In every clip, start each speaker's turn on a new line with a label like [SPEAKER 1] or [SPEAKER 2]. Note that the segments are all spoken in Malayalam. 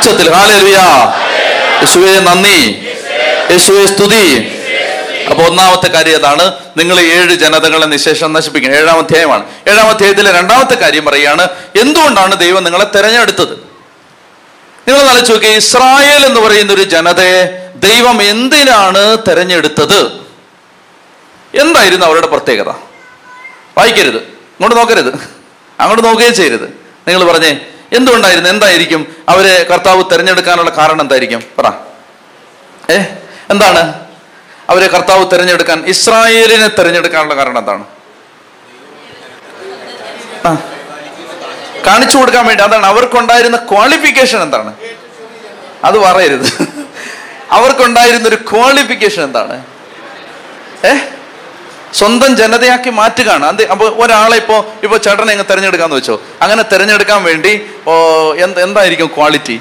[SPEAKER 1] ഉച്ചത്തിൽ. യേശുവെ നന്ദി. യേശുവെ സ്തുതി. അപ്പൊ ഒന്നാമത്തെ കാര്യം അതാണ് നിങ്ങൾ ഏഴ് ജനതകളെ നിശേഷം നശിപ്പിക്കണം. ഏഴാം അധ്യായമാണ്. ഏഴാം അധ്യായത്തിലെ രണ്ടാമത്തെ കാര്യം പറയുകയാണ് എന്തുകൊണ്ടാണ് ദൈവം നിങ്ങളെ തെരഞ്ഞെടുത്തത്? നിങ്ങൾ ആലോചിച്ച് നോക്കി ഇസ്രായേൽ എന്ന് പറയുന്ന ഒരു ജനതയെ ദൈവം എന്തിനാണ് തെരഞ്ഞെടുത്തത്? എന്തായിരുന്നു അവരുടെ പ്രത്യേകത? വായിക്കരുത്. ഇങ്ങോട്ട് നോക്കരുത്. അങ്ങോട്ട് നോക്കുകയും ചെയ്യരുത്. നിങ്ങൾ പറഞ്ഞേ എന്തുകൊണ്ടായിരുന്നു? എന്തായിരിക്കും? അവരെ കർത്താവ് തിരഞ്ഞെടുക്കാനുള്ള കാരണം എന്തായിരിക്കും? പറ. ഏ? എന്താണ്? അവരെ കർത്താവ് തിരഞ്ഞെടുക്കാൻ ഇസ്രായേലിനെ തിരഞ്ഞെടുക്കാനുള്ള കാരണം എന്താണ്? കാണിച്ചു കൊടുക്കാൻ വേണ്ടി അതാണ്. അവർക്കുണ്ടായിരുന്ന ക്വാളിഫിക്കേഷൻ എന്താണ്? അത് പറയരുത്. അവർക്കുണ്ടായിരുന്ന ഒരു ക്വാളിഫിക്കേഷൻ എന്താണ്? ഏ? സ്വന്തം ജനതയാക്കി മാറ്റുകയാണ്. അത് അപ്പൊ ഒരാളെ ഇപ്പോ ഇപ്പൊ ചേട്ടനെ അങ്ങ് തെരഞ്ഞെടുക്കാന്ന് വെച്ചോ. അങ്ങനെ തെരഞ്ഞെടുക്കാൻ വേണ്ടി ഓ എന്ത് എന്തായിരിക്കും ക്വാളിറ്റി?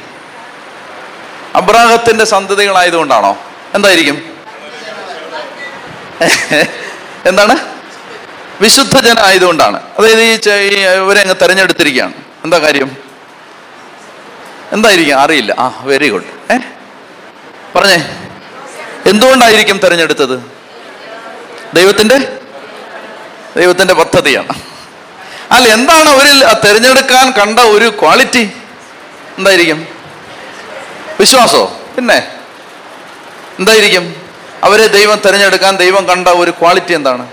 [SPEAKER 1] അബ്രാഹത്തിന്റെ സന്തതികളായതുകൊണ്ടാണോ? എന്തായിരിക്കും? എന്താണ്? വിശുദ്ധ ജന ആയതുകൊണ്ടാണ് അതായത് ഈ ഇവരെ അങ്ങ് തെരഞ്ഞെടുത്തിരിക്കുകയാണ്. എന്താ കാര്യം? എന്തായിരിക്കും? അറിയില്ല. ആ വെരി ഗുഡ് ഏ? പറഞ്ഞേ. എന്തുകൊണ്ടായിരിക്കും തെരഞ്ഞെടുത്തത്? ദൈവത്തിന്റെ? ദൈവത്തിന്റെ പദ്ധതിയാണ്. അല്ല എന്താണ് അവരിൽ തിരഞ്ഞെടുക്കാൻ കണ്ട ഒരു ക്വാളിറ്റി? എന്തായിരിക്കും? വിശ്വാസോ? പിന്നെ എന്തായിരിക്കും? അവരെ ദൈവം തിരഞ്ഞെടുക്കാൻ ദൈവം കണ്ട ഒരു ക്വാളിറ്റി എന്താണ്?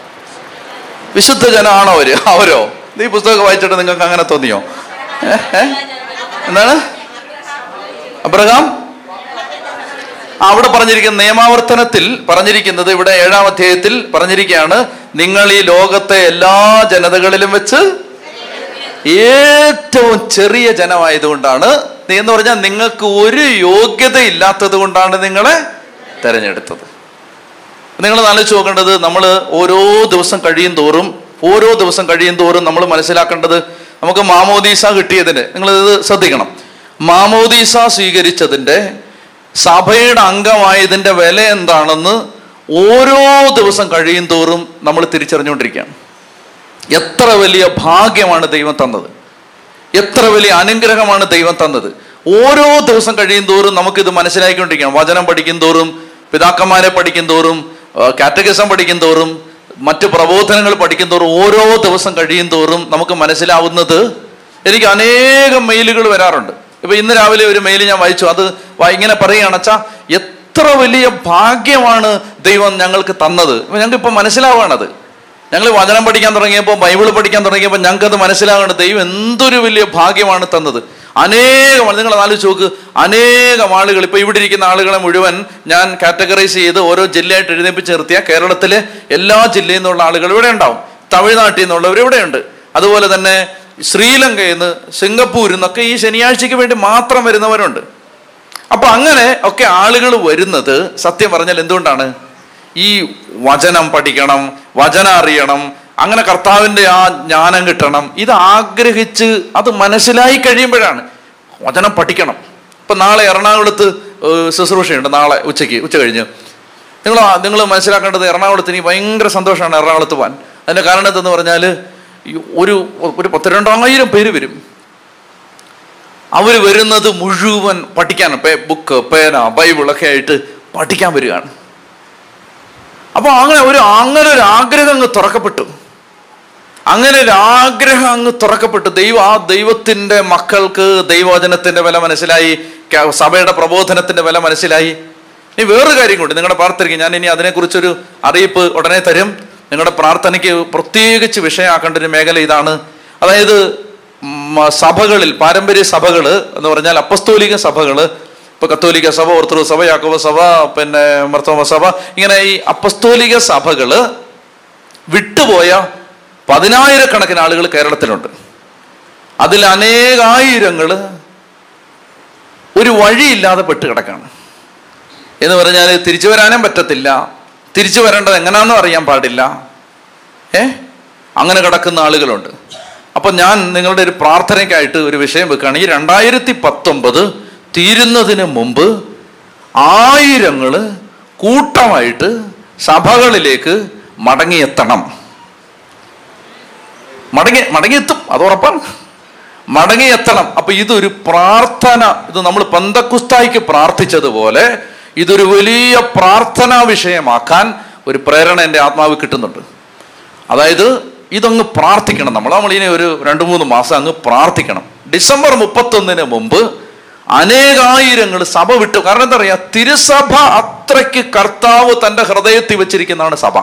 [SPEAKER 1] വിശുദ്ധ ജനമാണോ അവർ? അവരോ? ഈ പുസ്തകം വായിച്ചിട്ട് നിങ്ങൾക്ക് അങ്ങനെ തോന്നിയോ? എന്താണ്? അബ്രഹാം? അവിടെ പറഞ്ഞിരിക്കുന്ന നിയമാവർത്തനത്തിൽ പറഞ്ഞിരിക്കുന്നത് ഇവിടെ ഏഴാം അധ്യായത്തിൽ പറഞ്ഞിരിക്കുകയാണ് നിങ്ങൾ ഈ ലോകത്തെ എല്ലാ ജനതകളിലും വെച്ച് ഏറ്റവും ചെറിയ ജനമായതുകൊണ്ടാണ്. നീ എന്ന് പറഞ്ഞാൽ നിങ്ങൾക്ക് ഒരു യോഗ്യത ഇല്ലാത്തത് കൊണ്ടാണ് നിങ്ങളെ തെരഞ്ഞെടുത്തത്. നിങ്ങൾ ആലോചിച്ച് നോക്കേണ്ടത് നമ്മൾ ഓരോ ദിവസം കഴിയും തോറും ഓരോ ദിവസം കഴിയും തോറും നമ്മൾ മനസ്സിലാക്കേണ്ടത് നമുക്ക് മാമോദീസ കിട്ടിയതിന് നിങ്ങൾ ഇത് ശ്രദ്ധിക്കണം. മാമോദീസ സ്വീകരിച്ചതിന്റെ സഭയുടെ അംഗമായതിന്റെ വില എന്താണെന്ന് ഓരോ ദിവസം കഴിയും തോറും നമ്മൾ തിരിച്ചറിഞ്ഞുകൊണ്ടിരിക്കുകയാണ്. എത്ര വലിയ ഭാഗ്യമാണ് ദൈവം തന്നത്. എത്ര വലിയ അനുഗ്രഹമാണ് ദൈവം തന്നത്. ഓരോ ദിവസം കഴിയും തോറും നമുക്കിത് മനസ്സിലാക്കിക്കൊണ്ടിരിക്കാം വചനം പഠിക്കും തോറും പിതാക്കന്മാരെ പഠിക്കും തോറും കാറ്റഗസം പഠിക്കും തോറും മറ്റ് പ്രബോധനങ്ങൾ പഠിക്കും തോറും ഓരോ ദിവസം കഴിയും തോറും നമുക്ക് മനസ്സിലാവുന്നത് എനിക്ക് അനേകം മെയിലുകൾ വരാറുണ്ട്. ഇപ്പൊ ഇന്ന് രാവിലെ ഒരു മെയിൽ ഞാൻ വായിച്ചു. അത് ഇങ്ങനെ അച്ഛാ എത്ര വലിയ ഭാഗ്യമാണ് ദൈവം ഞങ്ങൾക്ക് തന്നത്. ഞങ്ങൾക്ക് ഇപ്പൊ മനസ്സിലാവുകയാണത് ഞങ്ങൾ വചനം പഠിക്കാൻ തുടങ്ങിയപ്പോൾ ബൈബിൾ പഠിക്കാൻ തുടങ്ങിയപ്പോൾ ഞങ്ങൾക്കത് മനസ്സിലാകണം ദൈവം എന്തൊരു വലിയ ഭാഗ്യമാണ് തന്നത്. അനേകം നിങ്ങൾ ആലോചിച്ച് നോക്ക്. അനേകം ആളുകൾ ഇപ്പൊ ഇവിടെ ഇരിക്കുന്ന ആളുകളെ മുഴുവൻ ഞാൻ കാറ്റഗറൈസ് ചെയ്ത് ഓരോ ജില്ലയായിട്ട് എഴുന്നേപ്പിച്ച് നിർത്തിയ. കേരളത്തിലെ എല്ലാ ജില്ലയിൽ നിന്നുള്ള ആളുകൾ ഇവിടെ ഉണ്ടാവും. തമിഴ്നാട്ടിൽ നിന്നുള്ളവർ ഇവിടെയുണ്ട്. അതുപോലെ തന്നെ ശ്രീലങ്കയിൽ നിന്ന് സിംഗപ്പൂരിൽ നിന്നൊക്കെ ഈ ശനിയാഴ്ചയ്ക്ക് വേണ്ടി മാത്രം വരുന്നവരുണ്ട്. അപ്പൊ അങ്ങനെ ഒക്കെ ആളുകൾ വരുന്നത് സത്യം പറഞ്ഞാൽ എന്തുകൊണ്ടാണ്? ഈ വചനം പഠിക്കണം വചനം അറിയണം അങ്ങനെ കർത്താവിന്റെ ആ ജ്ഞാനം കിട്ടണം ഇത് ആഗ്രഹിച്ച് അത് മനസ്സിലായി കഴിയുമ്പോഴാണ് വചനം പഠിക്കണം. ഇപ്പൊ നാളെ എറണാകുളത്ത് ശുശ്രൂഷയുണ്ട് നാളെ ഉച്ചയ്ക്ക് ഉച്ച കഴിഞ്ഞ്. നിങ്ങൾ നിങ്ങൾ മനസ്സിലാക്കേണ്ടത് എറണാകുളത്ത് ഇനി ഭയങ്കര സന്തോഷമാണ് എറണാകുളത്ത് പോകാൻ അതിന്റെ കാരണം എന്തെന്ന് പറഞ്ഞാൽ ഒരു ഒരു പത്ത് രണ്ടായിരം പേര് വരും. അവർ വരുന്നത് മുഴുവൻ പഠിക്കാനാണ് പേ ബുക്ക് പേന ബൈബിളൊക്കെ ആയിട്ട് പഠിക്കാൻ വരികയാണ്. അപ്പോൾ അങ്ങനെ ഒരു അങ്ങനെ ഒരു ആഗ്രഹം അങ്ങ് തുറക്കപ്പെട്ടു. അങ്ങനെ ഒരു ആഗ്രഹം അങ്ങ് തുറക്കപ്പെട്ടു. ദൈവം ആ ദൈവത്തിന്റെ മക്കൾക്ക് ദൈവവചനത്തിന്റെ വില മനസ്സിലായി. സഭയുടെ പ്രബോധനത്തിന്റെ വില മനസ്സിലായി. ഇനി വേറൊരു കാര്യം കൊണ്ട് നിങ്ങളുടെ പാർത്തിരിക്കും. ഞാൻ ഇനി അതിനെക്കുറിച്ചൊരു അറിയിപ്പ് ഉടനെ തരും. നിങ്ങളുടെ പ്രാർത്ഥനയ്ക്ക് പ്രത്യേകിച്ച് വിഷയമാക്കേണ്ട ഒരു മേഖല ഇതാണ്. അതായത് സഭകളിൽ പാരമ്പര്യ സഭകൾ എന്ന് പറഞ്ഞാൽ അപ്പസ്തോലിക സഭകൾ ഇപ്പൊ കത്തോലിക്ക സഭ ഓർത്തഡോക്സ് സഭ യാക്കോബ സഭ പിന്നെ മർത്തോമ സഭ ഇങ്ങനെ ഈ അപ്പസ്തോലിക സഭകൾ വിട്ടുപോയ പതിനായിരക്കണക്കിന് ആളുകൾ കേരളത്തിലുണ്ട്. അതിൽ അനേകായിരങ്ങൾ ഒരു വഴിയില്ലാതെ പെട്ട് കിടക്കാണ് എന്ന് പറഞ്ഞാൽ തിരിച്ചു വരാനും പറ്റത്തില്ല. തിരിച്ചു വരേണ്ടത് എങ്ങനെയാണെന്നും അറിയാൻ പാടില്ല. ഏ? അങ്ങനെ കിടക്കുന്ന ആളുകളുണ്ട്. അപ്പൊ ഞാൻ നിങ്ങളുടെ ഒരു പ്രാർത്ഥനയ്ക്കായിട്ട് ഒരു വിഷയം വെക്കുകയാണ്. ഈ രണ്ടായിരത്തി പത്തൊമ്പത് തീരുന്നതിന് മുമ്പ് ആയിരങ്ങൾ കൂട്ടമായിട്ട് സഭകളിലേക്ക് മടങ്ങിയെത്തണം. മടങ്ങി മടങ്ങിയെത്തും അതോടൊപ്പം മടങ്ങിയെത്തണം. അപ്പൊ ഇതൊരു പ്രാർത്ഥന. ഇത് നമ്മൾ പന്തക്കുസ്തായിക്ക് പ്രാർത്ഥിച്ചതുപോലെ ഇതൊരു വലിയ പ്രാർത്ഥനാ വിഷയമാക്കാൻ ഒരു പ്രേരണ എന്റെ ആത്മാവ് കിട്ടുന്നുണ്ട്. അതായത് ഇതങ്ങ് പ്രാർത്ഥിക്കണം നമ്മൾ. നമ്മളിനി ഒരു രണ്ട് മൂന്ന് മാസം അങ്ങ് പ്രാർത്ഥിക്കണം. ഡിസംബർ മുപ്പത്തൊന്നിന് മുമ്പ് അനേകായിരങ്ങൾ സഭ വിട്ടു. കാരണം എന്താ പറയുക തിരുസഭ അത്രയ്ക്ക് കർത്താവ് തന്റെ ഹൃദയത്തിൽ വെച്ചിരിക്കുന്നതാണ് സഭ.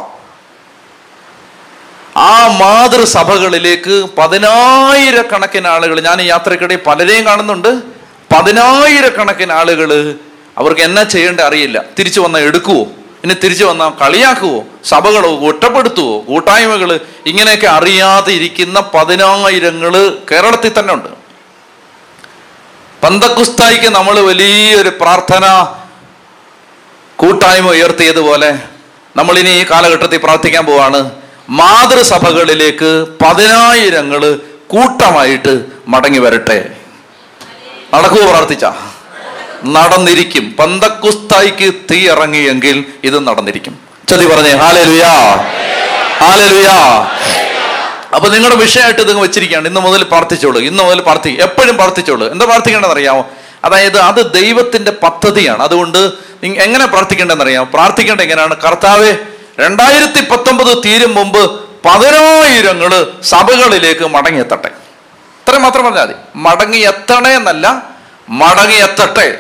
[SPEAKER 1] ആ മാതൃസഭകളിലേക്ക് പതിനായിരക്കണക്കിന് ആളുകൾ ഞാൻ ഈ യാത്രക്കിടയിൽ പലരെയും കാണുന്നുണ്ട്. പതിനായിരക്കണക്കിന് ആളുകൾ അവർക്ക് എന്നാ ചെയ്യേണ്ട അറിയില്ല. തിരിച്ചു വന്നാൽ എടുക്കുവോ? ഇനി തിരിച്ചു വന്നാൽ കളിയാക്കുവോ? സഭകളോ ഒറ്റപ്പെടുത്തുവോ? കൂട്ടായ്മകൾ ഇങ്ങനെയൊക്കെ അറിയാതെ ഇരിക്കുന്ന പതിനായിരങ്ങൾ കേരളത്തിൽ തന്നെ ഉണ്ട്. പന്തക്കുസ്തായിക്ക് നമ്മൾ വലിയൊരു പ്രാർത്ഥന കൂട്ടായ്മ ഉയർത്തിയതുപോലെ നമ്മൾ ഇനി ഈ കാലഘട്ടത്തിൽ പ്രാർത്ഥിക്കാൻ പോവാണ്. മാതൃസഭകളിലേക്ക് പതിനായിരങ്ങൾ കൂട്ടമായിട്ട് മടങ്ങി വരട്ടെ. നടക്കുവോ പ്രാർത്ഥിച്ച? നടന്നിരിക്കും. പന്തക്കുസ്തായിക്ക് തീ ഇറങ്ങിയെങ്കിൽ ഇത് നടന്നിരിക്കും. ചതി പറഞ്ഞേ ഹാലലുയാ. ഹാലലുയാ. അപ്പൊ നിങ്ങളുടെ വിഷയമായിട്ട് ഇത് വെച്ചിരിക്കുകയാണ്. ഇന്ന് മുതൽ പ്രാർത്ഥിച്ചോളൂ. ഇന്ന് മുതൽ പ്രാർത്ഥി എപ്പോഴും പ്രാർത്ഥിച്ചോളൂ. എന്താ പ്രാർത്ഥിക്കേണ്ടതെന്ന് അറിയാമോ അതായത് അത് ദൈവത്തിന്റെ പദ്ധതിയാണ്. അതുകൊണ്ട് എങ്ങനെ പ്രാർത്ഥിക്കേണ്ടതെന്ന് അറിയാമോ പ്രാർത്ഥിക്കേണ്ട എങ്ങനെയാണ്? കർത്താവെ രണ്ടായിരത്തി പത്തൊമ്പത് തീരും മുമ്പ് പതിനായിരങ്ങൾ സഭകളിലേക്ക് മടങ്ങിയെത്തട്ടെ. ഇത്രയും മാത്രം പറഞ്ഞാൽ മതി. മടങ്ങിയെത്തണേ എന്നല്ല മടങ്ങി എത്തട്ടെ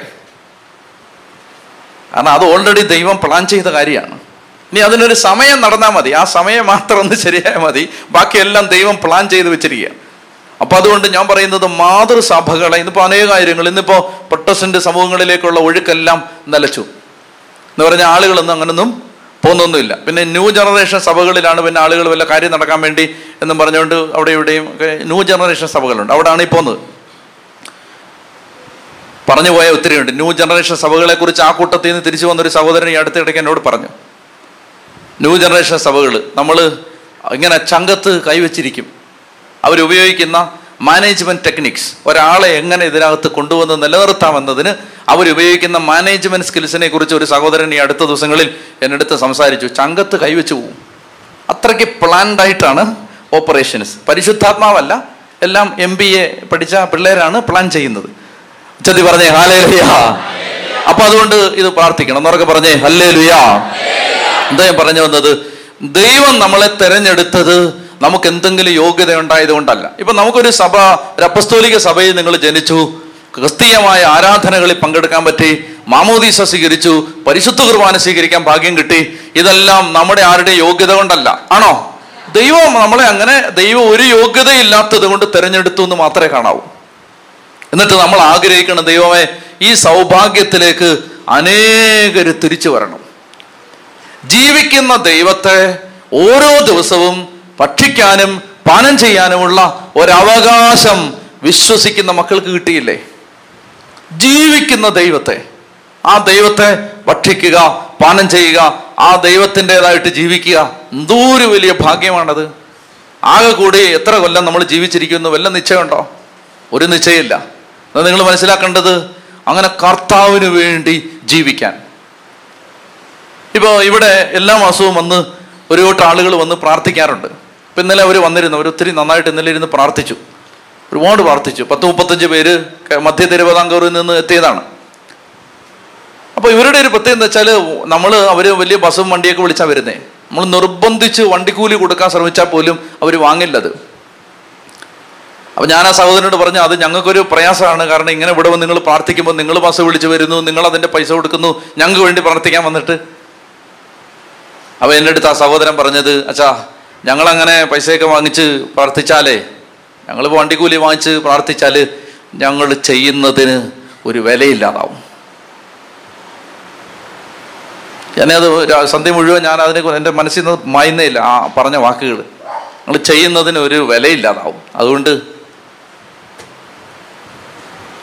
[SPEAKER 1] കാരണം അത് ഓൾറെഡി ദൈവം പ്ലാൻ ചെയ്ത കാര്യമാണ്. ഇനി അതിനൊരു സമയം നടന്നാൽ മതി. ആ സമയം മാത്രം ഒന്ന് ശരിയായാൽ മതി. ബാക്കിയെല്ലാം ദൈവം പ്ലാൻ ചെയ്ത് വെച്ചിരിക്കുക അപ്പൊ അതുകൊണ്ട് ഞാൻ പറയുന്നത് മാതൃസഭകളെ ഇന്നിപ്പോ കാര്യങ്ങൾ ഇന്നിപ്പോ പ്രൊട്ടസ്റ്റന്റ് സമൂഹങ്ങളിലേക്കുള്ള ഒഴുക്കെല്ലാം നിലച്ചു. എന്ന് പറഞ്ഞ ആളുകളൊന്നും അങ്ങനൊന്നും പോകുന്നൊന്നുമില്ല. പിന്നെ ന്യൂ ജനറേഷൻ സഭകളിലാണ് പിന്നെ ആളുകൾ വല്ല കാര്യം നടക്കാൻ വേണ്ടി എന്നും പറഞ്ഞുകൊണ്ട് അവിടെ ഇവിടെയും ന്യൂ ജനറേഷൻ സഭകളുണ്ട്. അവിടെയാണ് ഈ പോകുന്നത്. പറഞ്ഞു പോയ ഒത്തിരിയുണ്ട് ന്യൂ ജനറേഷൻ സഭകളെ കുറിച്ച് ആ കൂട്ടത്തിൽ നിന്ന് തിരിച്ചു വന്നൊരു സഹോദരൻ ഈ അടുത്തിടയ്ക്ക് എന്നോട് പറഞ്ഞു. ന്യൂ ജനറേഷൻ സഭകൾ നമ്മൾ ഇങ്ങനെ ചങ്കത്ത് കൈവച്ചിരിക്കും. അവരുപയോഗിക്കുന്ന മാനേജ്മെന്റ് ടെക്നിക്സ് ഒരാളെ എങ്ങനെ ഇതിനകത്ത് കൊണ്ടുവന്ന് നിലനിർത്താമെന്നതിന് അവരുപയോഗിക്കുന്ന മാനേജ്മെന്റ് സ്കിൽസിനെ കുറിച്ച് ഒരു സഹോദരൻ ഈ അടുത്ത ദിവസങ്ങളിൽ എന്റെ അടുത്ത് സംസാരിച്ചു. ചങ്കത്ത് കൈവച്ച് പോവും. അത്രയ്ക്ക് പ്ലാൻഡ് ആയിട്ടാണ് ഓപ്പറേഷൻസ് പരിശുദ്ധാത്മാവല്ല. എല്ലാം എം ബി എ പഠിച്ച പിള്ളേരാണ് പ്ലാൻ ചെയ്യുന്നത്. ചതി പറഞ്ഞേ ഹാലേ ലുയാ അപ്പൊ അതുകൊണ്ട് ഇത് പ്രാർത്ഥിക്കണം. എന്നൊക്കെ പറഞ്ഞേ ഹല്ലേ ലുയാ എന്താ ഞാൻ പറഞ്ഞു വന്നത്? ദൈവം നമ്മളെ തെരഞ്ഞെടുത്തത് നമുക്ക് എന്തെങ്കിലും യോഗ്യത ഉണ്ടായത് കൊണ്ടല്ല ഇപ്പൊ നമുക്കൊരു സഭ ഒരു അപ്പസ്തോലിക സഭയിൽ നിങ്ങൾ ജനിച്ചു ക്രിസ്തീയമായ ആരാധനകളിൽ പങ്കെടുക്കാൻ പറ്റി മാമോദീസ സ്വീകരിച്ചു പരിശുദ്ധ കുർബാന സ്വീകരിക്കാൻ ഭാഗ്യം കിട്ടി ഇതെല്ലാം നമ്മുടെ ആരുടെ യോഗ്യത കൊണ്ടല്ല. ആണോ? ദൈവം നമ്മളെ അങ്ങനെ ദൈവം ഒരു യോഗ്യതയില്ലാത്തത് കൊണ്ട് തിരഞ്ഞെടുത്തു എന്ന് മാത്രമേ കാണാവൂ. എന്നിട്ട് നമ്മൾ ആഗ്രഹിക്കണം ദൈവമേ ഈ സൗഭാഗ്യത്തിലേക്ക് അനേകർ തിരിച്ചു വരണം. ജീവിക്കുന്ന ദൈവത്തെ ഓരോ ദിവസവും ഭക്ഷിക്കാനും പാനം ചെയ്യാനുമുള്ള ഒരവകാശം വിശ്വസിക്കുന്ന മക്കൾക്ക് കിട്ടിയില്ലേ? ജീവിക്കുന്ന ദൈവത്തെ ആ ദൈവത്തെ ഭക്ഷിക്കുക പാനം ചെയ്യുക ആ ദൈവത്തിന്റെതായിട്ട് ജീവിക്കുക എന്തോരു വലിയ ഭാഗ്യമാണത്. ആകെ കൂടി എത്ര കൊല്ലം നമ്മൾ ജീവിച്ചിരിക്കുന്നു? വല്ല നിശ്ചയമുണ്ടോ? ഒരു നിശ്ചയമില്ല. അത് നിങ്ങൾ മനസ്സിലാക്കേണ്ടത് അങ്ങനെ കർത്താവിന് വേണ്ടി ജീവിക്കാൻ. ഇപ്പോൾ ഇവിടെ എല്ലാ മാസവും വന്ന് ഒരു കൂട്ട ആളുകൾ വന്ന് പ്രാർത്ഥിക്കാറുണ്ട്. ഇപ്പം ഇന്നലെ അവർ വന്നിരുന്നു. അവർ ഒത്തിരി നന്നായിട്ട് ഇന്നലെ ഇരുന്ന് പ്രാർത്ഥിച്ചു. ഒരുപാട് പ്രാർത്ഥിച്ചു. പത്ത് മുപ്പത്തഞ്ച് പേര് മധ്യ തിരുവിതാംകൂറിൽ നിന്ന് എത്തിയതാണ്. അപ്പോൾ ഇവരുടെ ഒരു പ്രത്യേകത എന്താ വെച്ചാൽ നമ്മൾ അവർ വലിയ ബസ്സും വണ്ടിയൊക്കെ വിളിച്ചാൽ വരുന്നേ. നമ്മൾ നിർബന്ധിച്ച് വണ്ടിക്കൂലി കൊടുക്കാൻ ശ്രമിച്ചാൽ പോലും അവർ വാങ്ങില്ലത്. അപ്പൊ ഞാൻ ആ സഹോദരനോട് പറഞ്ഞു അത് ഞങ്ങൾക്കൊരു പ്രയാസമാണ്. കാരണം ഇങ്ങനെ ഇവിടെ വന്ന് നിങ്ങൾ പ്രാർത്ഥിക്കുമ്പോൾ നിങ്ങൾ ബസ് വിളിച്ച് വരുന്നു നിങ്ങൾ അതിന്റെ പൈസ കൊടുക്കുന്നു ഞങ്ങൾക്ക് വേണ്ടി പ്രാർത്ഥിക്കാൻ വന്നിട്ട്. അപ്പൊ എന്റെ അടുത്ത് ആ സഹോദരൻ പറഞ്ഞത് അച്ഛാ ഞങ്ങൾ അങ്ങനെ പൈസയൊക്കെ വാങ്ങിച്ച് പ്രാർത്ഥിച്ചാലേ ഞങ്ങൾ വണ്ടിക്കൂലി വാങ്ങിച്ച് പ്രാർത്ഥിച്ചാൽ ഞങ്ങൾ ചെയ്യുന്നതിന് ഒരു വിലയില്ലാതാവും. എന്നെ അത് സന്ധ്യ മുഴുവൻ ഞാൻ അതിനെ എന്റെ മനസ്സിൽ നിന്ന് മായുന്നേ ഇല്ല ആ പറഞ്ഞ വാക്കുകൾ നിങ്ങൾ ചെയ്യുന്നതിന് ഒരു വിലയില്ലാതാവും. അതുകൊണ്ട്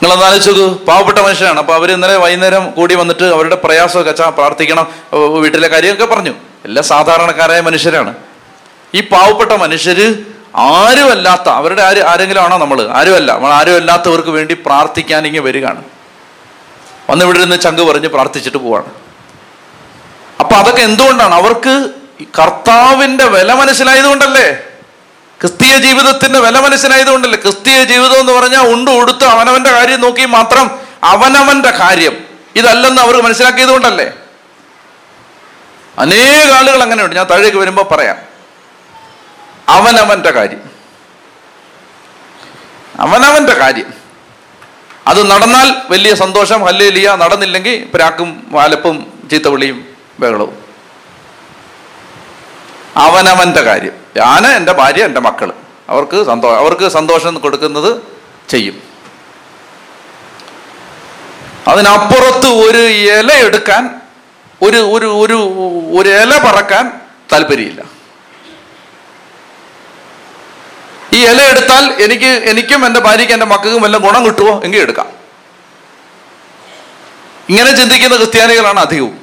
[SPEAKER 1] നിങ്ങൾ ആലോചിച്ചു പാവപ്പെട്ട മനുഷ്യരാണ് അപ്പൊ അവർ ഇന്നലെ വൈകുന്നേരം കൂടി വന്നിട്ട് അവരുടെ പ്രയാസമൊക്കെ അച്ഛാ പ്രാർത്ഥിക്കണം വീട്ടിലെ കാര്യമൊക്കെ പറഞ്ഞു. എല്ലാ സാധാരണക്കാരായ മനുഷ്യരാണ്. ഈ പാവപ്പെട്ട മനുഷ്യര് ആരുമല്ലാത്ത അവരുടെ ആര് ആരെങ്കിലും ആണോ നമ്മൾ ആരുമല്ല. നമ്മൾ ആരുമല്ലാത്തവർക്ക് വേണ്ടി പ്രാർത്ഥിക്കാൻ ഇങ്ങനെ വരികയാണ്. വന്ന് ഇവിടെ നിന്ന് ചങ്ക് പറഞ്ഞ് പ്രാർത്ഥിച്ചിട്ട് പോവാണ്. അപ്പൊ അതൊക്കെ എന്തുകൊണ്ടാണ്? അവർക്ക് കർത്താവിന്റെ വില മനസ്സിലായത് കൊണ്ടല്ലേ ക്രിസ്തീയ ജീവിതത്തിന്റെ വില മനസ്സിലായതുകൊണ്ടല്ലേ ക്രിസ്തീയ ജീവിതം എന്ന് പറഞ്ഞാൽ ഉണ്ട് ഉടുത്ത് അവനവന്റെ കാര്യം നോക്കി മാത്രം അവനവന്റെ കാര്യം. ഇതല്ലെന്ന് അവർ മനസ്സിലാക്കിയത് കൊണ്ടല്ലേ? അനേക ആളുകൾ അങ്ങനെയുണ്ട്. ഞാൻ താഴേക്ക് വരുമ്പോൾ പറയാം. അവനവന്റെ കാര്യം. അവനവന്റെ കാര്യം. അത് നടന്നാൽ വലിയ സന്തോഷം. ഹല്ലേലിയ. നടന്നില്ലെങ്കിൽ പ്രാക്കും വാലപ്പും ചീത്തവിളിയും ബഹളവും. അവനവന്റെ കാര്യം. ഞാൻ എന്റെ ഭാര്യ എന്റെ മക്കൾ അവർക്ക് സന്തോഷം അവർക്ക് സന്തോഷം കൊടുക്കുന്നത് ചെയ്യും. അതിനപ്പുറത്ത് ഒരു ഇല എടുക്കാൻ ഒരു ഒരു ഒരു ഒരു ഇല പറക്കാൻ താല്പര്യമില്ല. ഈ ഇല എടുത്താൽ എനിക്ക് എനിക്കും എന്റെ ഭാര്യയ്ക്കും എന്റെ മക്കൾക്കും വല്ല ഗുണം കിട്ടുമോ എങ്കിൽ എടുക്കാം. ഇങ്ങനെ ചിന്തിക്കുന്ന ക്രിസ്ത്യാനികളാണ് അധികവും.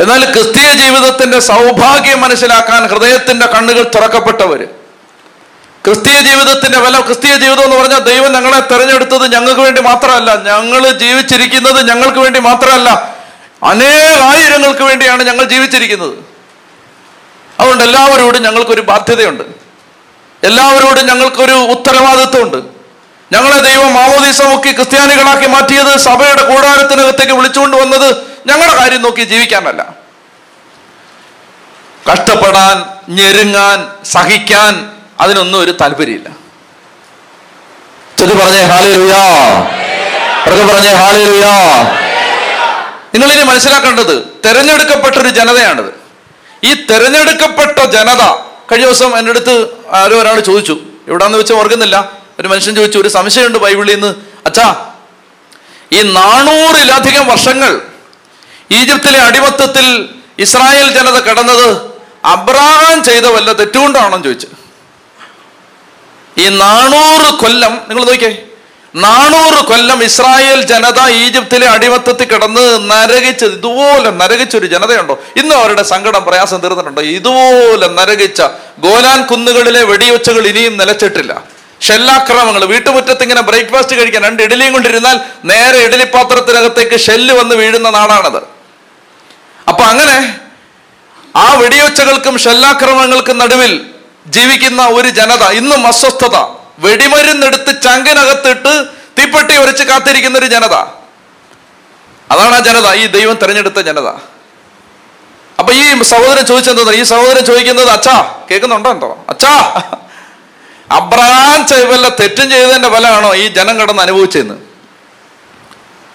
[SPEAKER 1] എന്നാൽ ക്രിസ്തീയ ജീവിതത്തിന്റെ സൗഭാഗ്യം മനസ്സിലാക്കാൻ ഹൃദയത്തിന്റെ കണ്ണുകൾ തുറക്കപ്പെട്ടവര്. ക്രിസ്തീയ ജീവിതത്തിന്റെ വില ക്രിസ്തീയ ജീവിതം എന്ന് പറഞ്ഞാൽ ദൈവം ഞങ്ങളെ തെരഞ്ഞെടുത്തത് ഞങ്ങൾക്ക് വേണ്ടി മാത്രമല്ല. ഞങ്ങൾ ജീവിച്ചിരിക്കുന്നത് ഞങ്ങൾക്ക് വേണ്ടി മാത്രമല്ല. അനേകായിരങ്ങൾക്ക് വേണ്ടിയാണ് ഞങ്ങൾ ജീവിച്ചിരിക്കുന്നത്. അതുകൊണ്ട് എല്ലാവരോടും ഞങ്ങൾക്കൊരു ബാധ്യതയുണ്ട്. എല്ലാവരോടും ഞങ്ങൾക്കൊരു ഉത്തരവാദിത്വമുണ്ട്. ഞങ്ങളെ ദൈവം മാമോദീസ ക്രിസ്ത്യാനികളാക്കി മാറ്റിയത് സഭയുടെ കൂടാരത്തിനകത്തേക്ക് വിളിച്ചുകൊണ്ട് വന്നത് ഞങ്ങളുടെ കാര്യം നോക്കി ജീവിക്കാനല്ല. കഷ്ടപ്പെടാൻ ഞെരുങ്ങാൻ സഹിക്കാൻ അതിനൊന്നും ഒരു താല്പര്യമില്ല. ചെറു പറഞ്ഞേ ഹാലേ ലുയാ പറഞ്ഞേ ഹാലേ ലുയാ നിങ്ങൾ ഇനി മനസ്സിലാക്കേണ്ടത് തെരഞ്ഞെടുക്കപ്പെട്ട ഒരു ജനതയാണിത്. ഈ തെരഞ്ഞെടുക്കപ്പെട്ട ജനത കഴിഞ്ഞ ദിവസം എന്റെ അടുത്ത് ആരോ ഒരാൾ ചോദിച്ചു. എവിടാന്ന് വെച്ചാൽ ഓർക്കുന്നില്ല. ഒരു മനുഷ്യൻ ചോദിച്ചു ഒരു സംശയമുണ്ട് ബൈബിളിൽ നിന്ന്? അച്ഛാ ഈ നാനൂറിലധികം വർഷങ്ങൾ ഈജിപ്തിലെ അടിമത്തത്തിൽ ഇസ്രായേൽ ജനത കിടന്നത് അബ്രഹാം ചെയ്ത വല്ല തെറ്റുകൊണ്ടാണോ ചോദിച്ചു. ഈ നാനൂറ് കൊല്ലം നിങ്ങൾ നോക്കിയേ നാനൂറ് കൊല്ലം ഇസ്രായേൽ ജനത ഈജിപ്തിലെ അടിമത്തത്തിൽ കിടന്ന് നരകിച്ച് ഇതുപോലെ നരകിച്ചൊരു ജനതയുണ്ടോ? ഇന്നും അവരുടെ സങ്കടം പ്രയാസം തീർന്നിട്ടുണ്ടോ? ഇതുപോലെ നരകിച്ച ഗോലാൻ കുന്നുകളിലെ വെടിയൊച്ചകൾ ഇനിയും നിലച്ചിട്ടില്ല. ഷെല്ലാക്രമങ്ങൾ വീട്ടുമുറ്റത്ത് ഇങ്ങനെ ബ്രേക്ക്ഫാസ്റ്റ് കഴിക്കാൻ രണ്ട് ഇഡലിയും കൊണ്ടിരുന്നാൽ നേരെ ഇഡലി പാത്രത്തിനകത്തേക്ക് ഷെല്ല് വന്ന് വീഴുന്ന നാടാണത്. അപ്പൊ അങ്ങനെ ആ വെടിയൊച്ചകൾക്കും ഷെല്ലാക്രമണങ്ങൾക്കും നടുവിൽ ജീവിക്കുന്ന ഒരു ജനത ഇന്നും അസ്വസ്ഥത. വെടിമരുന്നെടുത്ത് ചങ്കിനകത്തിട്ട് തീപ്പെട്ടി ഉരച്ച് കാത്തിരിക്കുന്ന ഒരു ജനത. അതാണ് ആ ജനത ഈ ദൈവം തെരഞ്ഞെടുത്ത ജനത. അപ്പൊ ഈ സഹോദരൻ ചോദിച്ചെന്താ? ഈ സഹോദരൻ ചോദിക്കുന്നത് അച്ഛാ കേൾക്കുന്നുണ്ടോ എന്തോ? അച്ഛാ അബ്രഹാം ചെയ്വല്ല തെറ്റും ചെയ്തതിന്റെ ഫലമാണോ ഈ ജനം കടന്ന് അനുഭവിച്ചെന്ന്?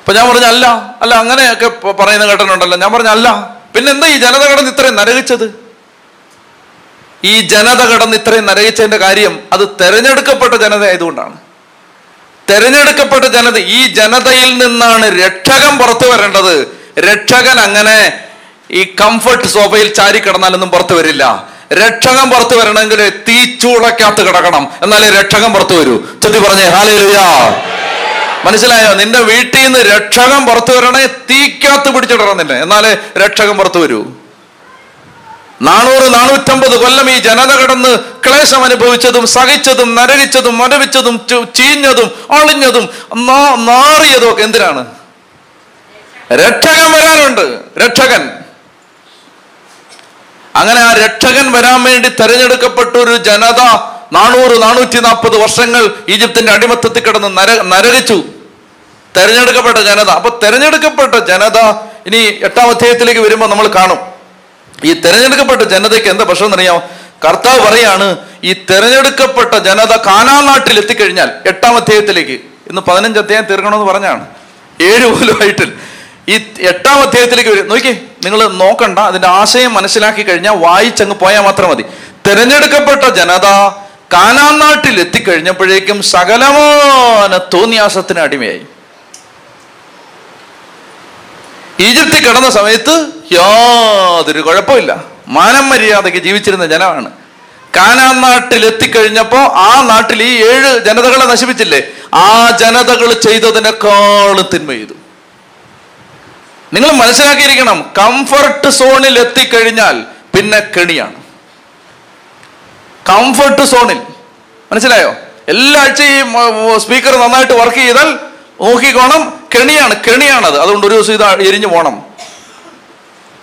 [SPEAKER 1] അപ്പൊ ഞാൻ പറഞ്ഞ അല്ല. അല്ല അങ്ങനെയൊക്കെ പറയുന്ന കേട്ടിട്ടുണ്ടല്ലോ ഞാൻ പറഞ്ഞ അല്ല. പിന്നെ എന്താ ഈ ജനത കടന്ന് ഇത്രയും നരകിച്ചത്? ഈ ജനത കടന്ന് ഇത്രയും നരകിച്ചതിന്റെ കാര്യം അത് തെരഞ്ഞെടുക്കപ്പെട്ട ജനത ആയതുകൊണ്ടാണ് തെരഞ്ഞെടുക്കപ്പെട്ട ജനത ഈ ജനതയിൽ നിന്നാണ് രക്ഷകൻ പുറത്തു വരേണ്ടത്. രക്ഷകൻ അങ്ങനെ ഈ കംഫർട്ട് സോഫയിൽ ചാരി കിടന്നാലൊന്നും പുറത്തു വരില്ല. രക്ഷകൻ പുറത്തു വരണമെങ്കിൽ തീച്ചൂളക്കകത്ത് കിടക്കണം. എന്നാലേ രക്ഷകൻ പുറത്തു വരൂ. ചെത്തി പറഞ്ഞേ ഹാലേലുയാ മനസ്സിലായോ? നിന്റെ വീട്ടിൽ നിന്ന് രക്ഷകം പുറത്തു വരണേ തീക്കകത്ത് പിടിച്ചിടണം നിന്നെ. എന്നാലേ രക്ഷകം പുറത്തു വരൂ. നാനൂറ് നാനൂറ്റമ്പത് കൊല്ലം ഈ ജനത കടന്ന് ക്ലേശം അനുഭവിച്ചതും സഹിച്ചതും നരകിച്ചതും മരവിച്ചതും ചീഞ്ഞതും അളിഞ്ഞതും നാ- നാറിയതും ഒക്കെ എന്തിനാണ്? രക്ഷകൻ വരാനുണ്ട്. രക്ഷകൻ. അങ്ങനെ ആ രക്ഷകൻ വരാൻ വേണ്ടി തെരഞ്ഞെടുക്കപ്പെട്ട ഒരു ജനത നാനൂറ് നാനൂറ്റി നാൽപ്പത് വർഷങ്ങൾ ഈജിപ്തിന്റെ അടിമത്തത്തിൽ കിടന്ന് നര നരകിച്ചു. തെരഞ്ഞെടുക്കപ്പെട്ട ജനത. അപ്പൊ തെരഞ്ഞെടുക്കപ്പെട്ട ജനത ഇനി എട്ടാം അധ്യായത്തിലേക്ക് വരുമ്പോൾ നമ്മൾ കാണും. ഈ തെരഞ്ഞെടുക്കപ്പെട്ട ജനതയ്ക്ക് എന്താ പ്രശ്നം എന്നറിയാം കർത്താവ് പറയാണ് ഈ തെരഞ്ഞെടുക്കപ്പെട്ട ജനത കാനാ നാട്ടിൽ എത്തിക്കഴിഞ്ഞാൽ എട്ടാം അധ്യായത്തിലേക്ക്. ഇന്ന് പതിനഞ്ച് അധ്യായം തീർക്കണമെന്ന് പറഞ്ഞാണ്. ഏഴ് പോലുമായിട്ട് ഈ എട്ടാം അധ്യായത്തിലേക്ക് വരും. നോക്കി നിങ്ങൾ നോക്കണ്ട അതിന്റെ ആശയം മനസ്സിലാക്കി കഴിഞ്ഞാൽ വായിച്ചങ്ങ് പോയാൽ മാത്രം മതി. തെരഞ്ഞെടുക്കപ്പെട്ട ജനത കാനാ നാട്ടിൽ എത്തിക്കഴിഞ്ഞപ്പോഴേക്കും സകലമാന തോന്നിയാസത്തിന് അടിമയായി. ഈജിപ്തിൽ കിടന്ന സമയത്ത് യാതൊരു കുഴപ്പമില്ല. മാനം മര്യാദയ്ക്ക് ജീവിച്ചിരുന്ന ജനമാണ്. കാനാ നാട്ടിൽ എത്തിക്കഴിഞ്ഞപ്പോ ആ നാട്ടിൽ ഈ ഏഴ് ജനതകളെ നശിപ്പിച്ചില്ലേ? ആ ജനതകൾ ചെയ്തതിനേക്കാളും തിന്മ ചെയ്തു നിങ്ങൾ മനസ്സിലാക്കിയിരിക്കണം കംഫർട്ട് സോണിൽ എത്തിക്കഴിഞ്ഞാൽ പിന്നെ കെണിയാണ്. കംഫർട്ട് സോണിൽ മനസ്സിലായോ? എല്ലാ ആഴ്ചയും സ്പീക്കർ നന്നായിട്ട് വർക്ക് ചെയ്താൽ നോക്കിക്കോണം കെണിയാണ് കെണിയാണത്. അതുകൊണ്ട് ഒരു ദിവസം ഇത് എരിഞ്ഞു പോണം.